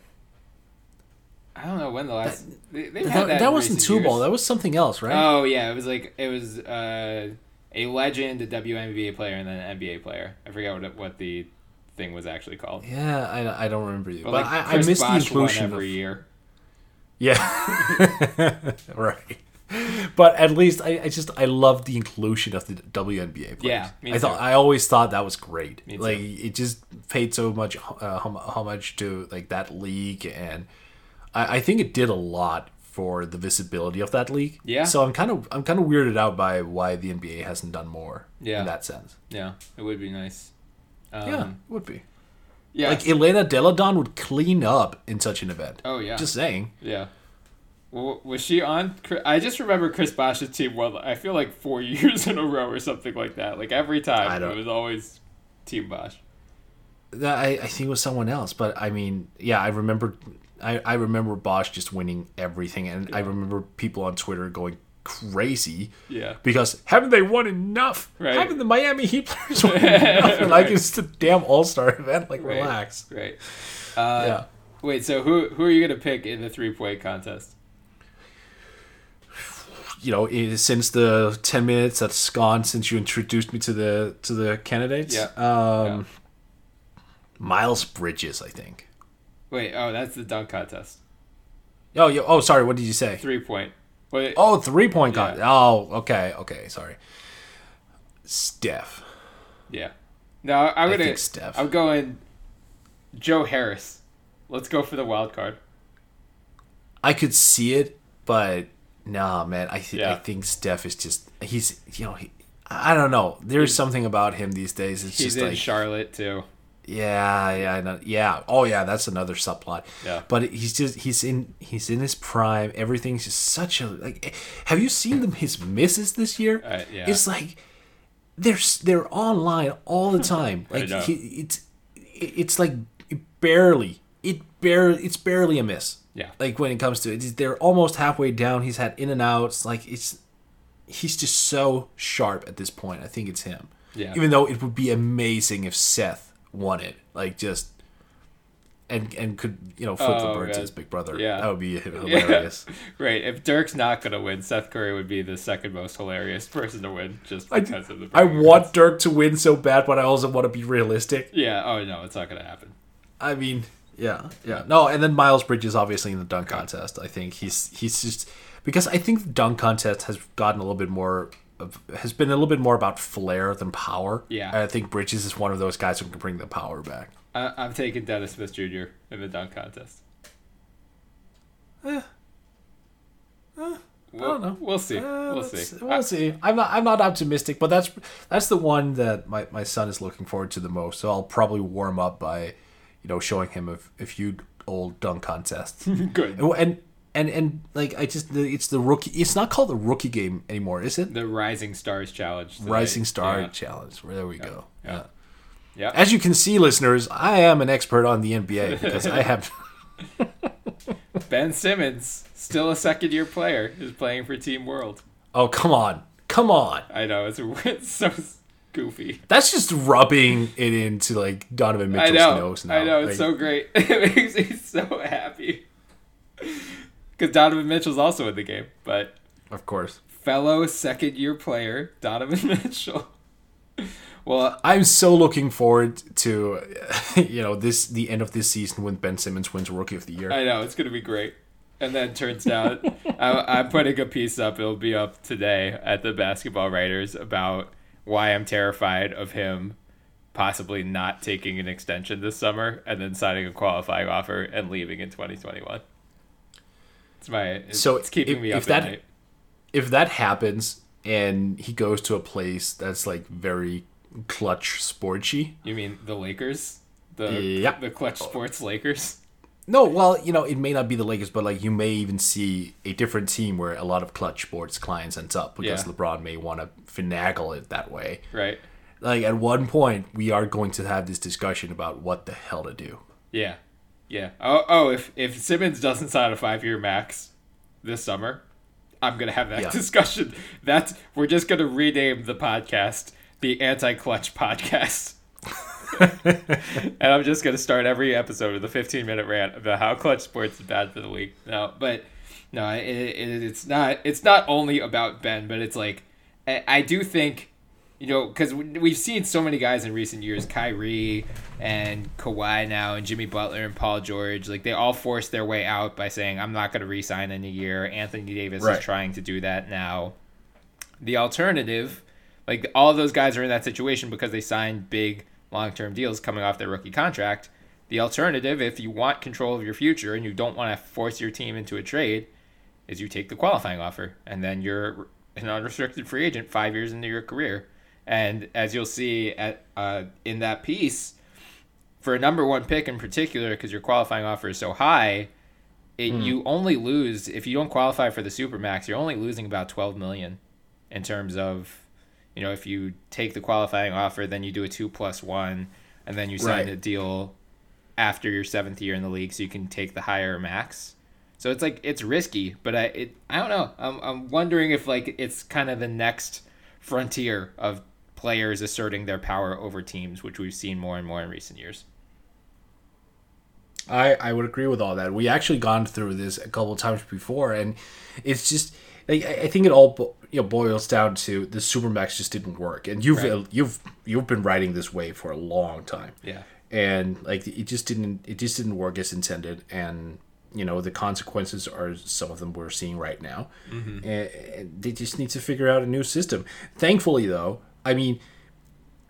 I don't know when the last they, they've had That, that. that wasn't two ball. That was something else, right? Oh yeah, it was like it was uh, a legend, a WNBA player, and then an NBA player. I forget what what the thing was actually called. yeah, I, I don't remember you, But, but, like I, I missed the inclusion every of year. yeah, (laughs) right. But at least I, I just I love the inclusion of the WNBA players. Yeah, I thought too. I always thought that was great. Like it just paid so much uh, hom- homage to like that league, and I, I think it did a lot for the visibility of that league. Yeah. So I'm kind of I'm kind of weirded out by why the NBA hasn't done more. Yeah. In that sense. Yeah, it would be nice. Um, yeah, it would be. yeah. Like Elena Delle Donne would clean up in such an event. oh yeah. Just saying. Yeah. Well, was she on? I just remember Chris Bosh's team Well, I feel like four (laughs) years in a row or something like that. Like every I time, it was always Team Bosh. That I, I think it was someone else, but I mean, yeah, I remember, I, I remember Bosh just winning everything, and I remember people on Twitter going crazy, Yeah. because haven't they won enough? Right. Haven't the Miami Heat players (laughs) won enough? And, Like it's the damn All Star event. Like Right. relax. Right. Uh, yeah. Wait. So who who are you gonna pick in the three point contest? You know, it, since the ten minutes that's gone since you introduced me to the to the candidates, Yeah. um, Miles Bridges, I think. Wait. Oh, that's the dunk contest. Oh, yeah, oh, sorry. What did you say? Three point. Wait. Oh, three point Yeah. con. Oh, okay, okay, sorry. Steph. Yeah. No, I'm gonna. think Steph. I'm going. Joe Harris. Let's go for the wild card. I could see it, but nah, man. I th- I think Steph is just he's you know he, I don't know. There's something about him these days. It's He's just in like Charlotte too. Yeah, yeah, I know, yeah. Oh yeah, that's another subplot. Yeah. But he's just he's in he's in his prime. Everything's just such a like. Have you seen them his misses this year? Uh, yeah. It's like they're they're online all the time. (laughs) Like he, it's it's like barely it barely it's barely a miss. Yeah. Like when it comes to it, they're almost halfway down. He's had in and outs. Like it's he's just so sharp at this point. I think it's him. Yeah. Even though it would be amazing if Seth won it, like just and and could you know flip the Oh, bird to his big brother. Yeah. that would be (laughs) hilarious. (laughs) Right. If Dirk's not gonna win, Seth Curry would be the second most hilarious (laughs) person to win just I, because of the. I want. Dirk to win so bad, but I also want to be realistic. Yeah. Oh no, it's not gonna happen. I mean, yeah, yeah. No, and then Miles Bridges obviously in the dunk contest. I think he's he's just because I think the dunk contest has gotten a little bit more has been a little bit more about flair than power. Yeah. And I think Bridges is one of those guys who can bring the power back. I, I'm taking Dennis Smith Jr. in the dunk contest. we'll, don't know. We'll see. Uh, we'll see. We'll see. I'm not. I'm not optimistic, but that's that's the one that my, my son is looking forward to the most. So I'll probably warm up by, you know, showing him a, a few old dunk contests. (laughs) Good. And, and and and like I just the, it's the rookie. It's not called the rookie game anymore, is it? The Rising Stars Challenge. today. Rising Star Yeah. Challenge. There we go. Yeah. Yeah. As you can see, listeners, I am an expert on the NBA (laughs) because I have. (laughs) Ben Simmons, still a second year player, is playing for Team World. Oh come on, come on! I know it's, it's so goofy. That's just rubbing it into like Donovan I Mitchell's know. nose now. I know. It's Like, so great. It makes me so happy. Because Donovan Mitchell's also in the game, but Of course. fellow second year player Donovan (laughs) Mitchell. Well, I'm so looking forward to, (laughs) you know, this the end of this season when Ben Simmons wins Rookie of the Year. I know it's gonna be great. And then turns out, (laughs) I, I'm putting a piece up. It'll be up today at the Basketball Writers about why I'm terrified of him possibly not taking an extension this summer and then signing a qualifying offer and leaving in 2021. It's my it's, So it's keeping if- me if up that- at night. if that happens and he goes to a place that's like very clutch sportsy. You mean the Lakers? The Yeah. the Clutch Sports Lakers. No, well, you know, it may not be the Lakers, but like you may even see a different team where a lot of clutch sports clients ends up because Yeah. LeBron may want to finagle it that way. Right. Like at one point, we are going to have this discussion about what the hell to do. Yeah. Yeah. Oh, oh if if Simmons doesn't sign a five year max this summer, I'm gonna have that Yeah. (laughs) discussion. That's we're just gonna rename the podcast the Anti Clutch Podcast. (laughs) and I'm just gonna start every episode with a 15 minute rant about how clutch sports is bad for the league. No, but no, it, it, it's not. It's not only about Ben, but it's like I, I do think you know, because we've seen so many guys in recent years, Kyrie and Kawhi now, and Jimmy Butler and Paul George, like they all forced their way out by saying, "I'm not going to re-sign in a year." Anthony Davis Right. is trying to do that now. The alternative, like all those guys are in that situation because they signed big long-term deals coming off their rookie contract. The alternative, if you want control of your future and you don't want to force your team into a trade, is you take the qualifying offer and then you're an unrestricted free agent five years into your career. And as you'll see at uh, in that piece, for a number one pick in particular, because your qualifying offer is so high, it, you only lose if you don't qualify for the supermax. You're only losing about twelve million in terms of, you know, if you take the qualifying offer, then you do a two plus one, and then you sign Right. a deal after your seventh year in the league, so you can take the higher max. So it's like it's risky, but I it I don't know. I'm I'm wondering if like it's kind of the next frontier of players asserting their power over teams, which we've seen more and more in recent years. I, I would agree with all that. We actually gone through this a couple of times before, and it's just like, I think it all you know boils down to the supermax just didn't work, and you've Right. you've you've been riding this wave for a long time, Yeah. and like it just didn't it just didn't work as intended, and you know the consequences are some of them we're seeing right now, mm-hmm. and, and they just need to figure out a new system. Thankfully, though, I mean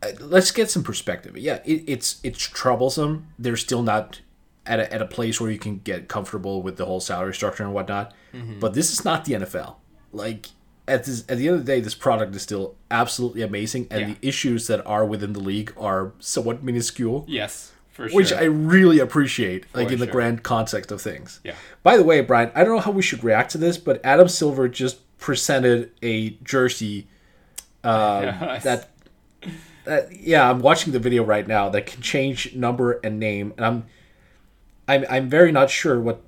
uh, let's get some perspective. Yeah, it, it's it's troublesome. They're still not at a, at a place where you can get comfortable with the whole salary structure and whatnot. But this is not the NFL. Like at this, at the end of the day, this product is still absolutely amazing, and Yeah. the issues that are within the league are somewhat minuscule, Yes, sure. which I really appreciate, like For in the grand context of things. Yeah. By the way, Bryan, I don't know how we should react to this, but Adam Silver just presented a jersey (laughs) uh, that that yeah, I'm watching the video right now that can change number and name, and I'm I'm I'm very not sure what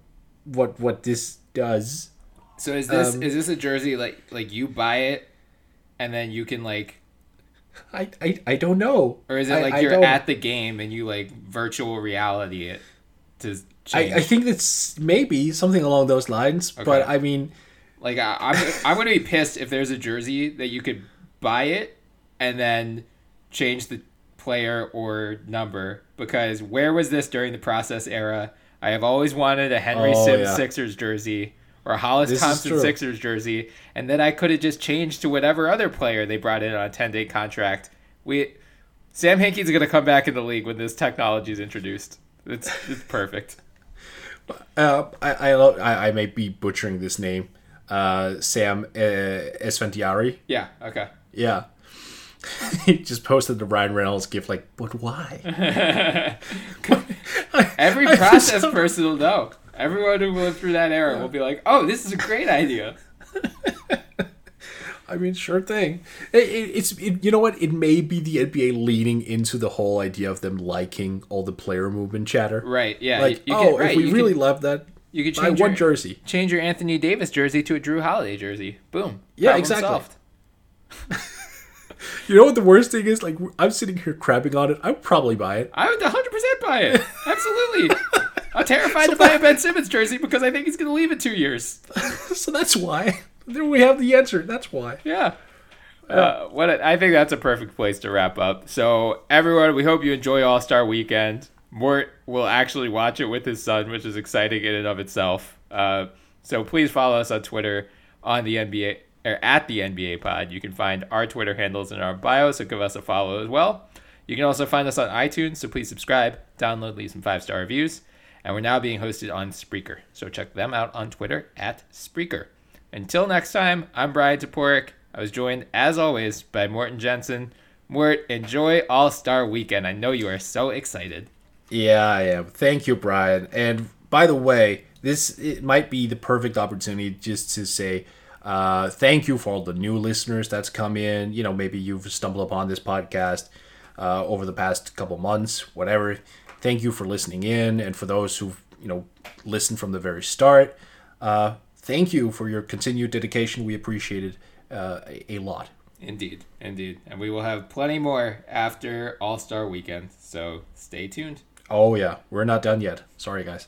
what what this does. So is this um, is this a jersey like like you buy it, and then you can like, I I, I don't know. or is it like I you're don't- at the game and you like virtual reality it to change? I, I think it's maybe something along those lines, but I mean, Like I, I'm, I'm gonna be pissed if there's a jersey that you could buy it and then change the player or number because where was this during the process era? I have always wanted a Henry Oh, Sims yeah. Sixers jersey or a Hollis This Thompson. Sixers jersey, and then I could have just changed to whatever other player they brought in on a 10 day contract. We Sam Hinkie's gonna come back in the league when this technology is introduced. It's it's perfect. (laughs) uh, I I, lo- I I may be butchering this name. uh, Sam uh, Esfandiari. Yeah. Okay. Yeah. (laughs) he just posted the Ryan Reynolds gift like, but why? (laughs) (laughs) Every I- process person will know. Everyone who lived through that era will be like, "Oh, this is a great idea." I mean, sure thing. It, it, it's it, you know what? It may be the NBA leaning into the whole idea of them liking all the player movement chatter. Right, yeah, Like, you- oh, you oh, can- right, if we really can- love that, You could buy change one your, jersey. Change your Anthony Davis jersey to a Jrue Holiday jersey. Boom. Yeah, Problem exactly. solved. (laughs) You know what the worst thing is? Like, I'm sitting here crapping on it. I'd probably buy it. I would 100% buy it. (laughs) Absolutely. I'm terrified to buy a Ben Simmons jersey because I think he's going to leave in two years. (laughs) so that's why. There we have the answer. That's why. Yeah. Uh, what a, I think that's a perfect place to wrap up. So everyone, we hope you enjoy All Star Weekend. Mort will actually watch it with his son, which is exciting in and of itself. Uh, so please follow us on Twitter on the NBA or at the NBA Pod. You can find our Twitter handles in our bio, so give us a follow as well. You can also find us on iTunes, so please subscribe, download, leave some five star reviews. And we're now being hosted on Spreaker, so check them out on Twitter at Spreaker. Until next time, I'm Bryan Toporek. I was joined, as always, by Morten Jensen. Mort, enjoy All Star Weekend. I know you are so excited. Yeah, I am. Thank you, Brian. And by the way, this it might be the perfect opportunity just to say uh, thank you for all the new listeners that's come in. You know, maybe you've stumbled upon this podcast uh, over the past couple months, whatever. Thank you for listening in, and for those who've you know listened from the very start. Uh, thank you for your continued dedication. We appreciate it uh, a, a lot. Indeed, indeed. And we will have plenty more after All Star Weekend, so stay tuned. Oh yeah, we're not done yet. Sorry, guys.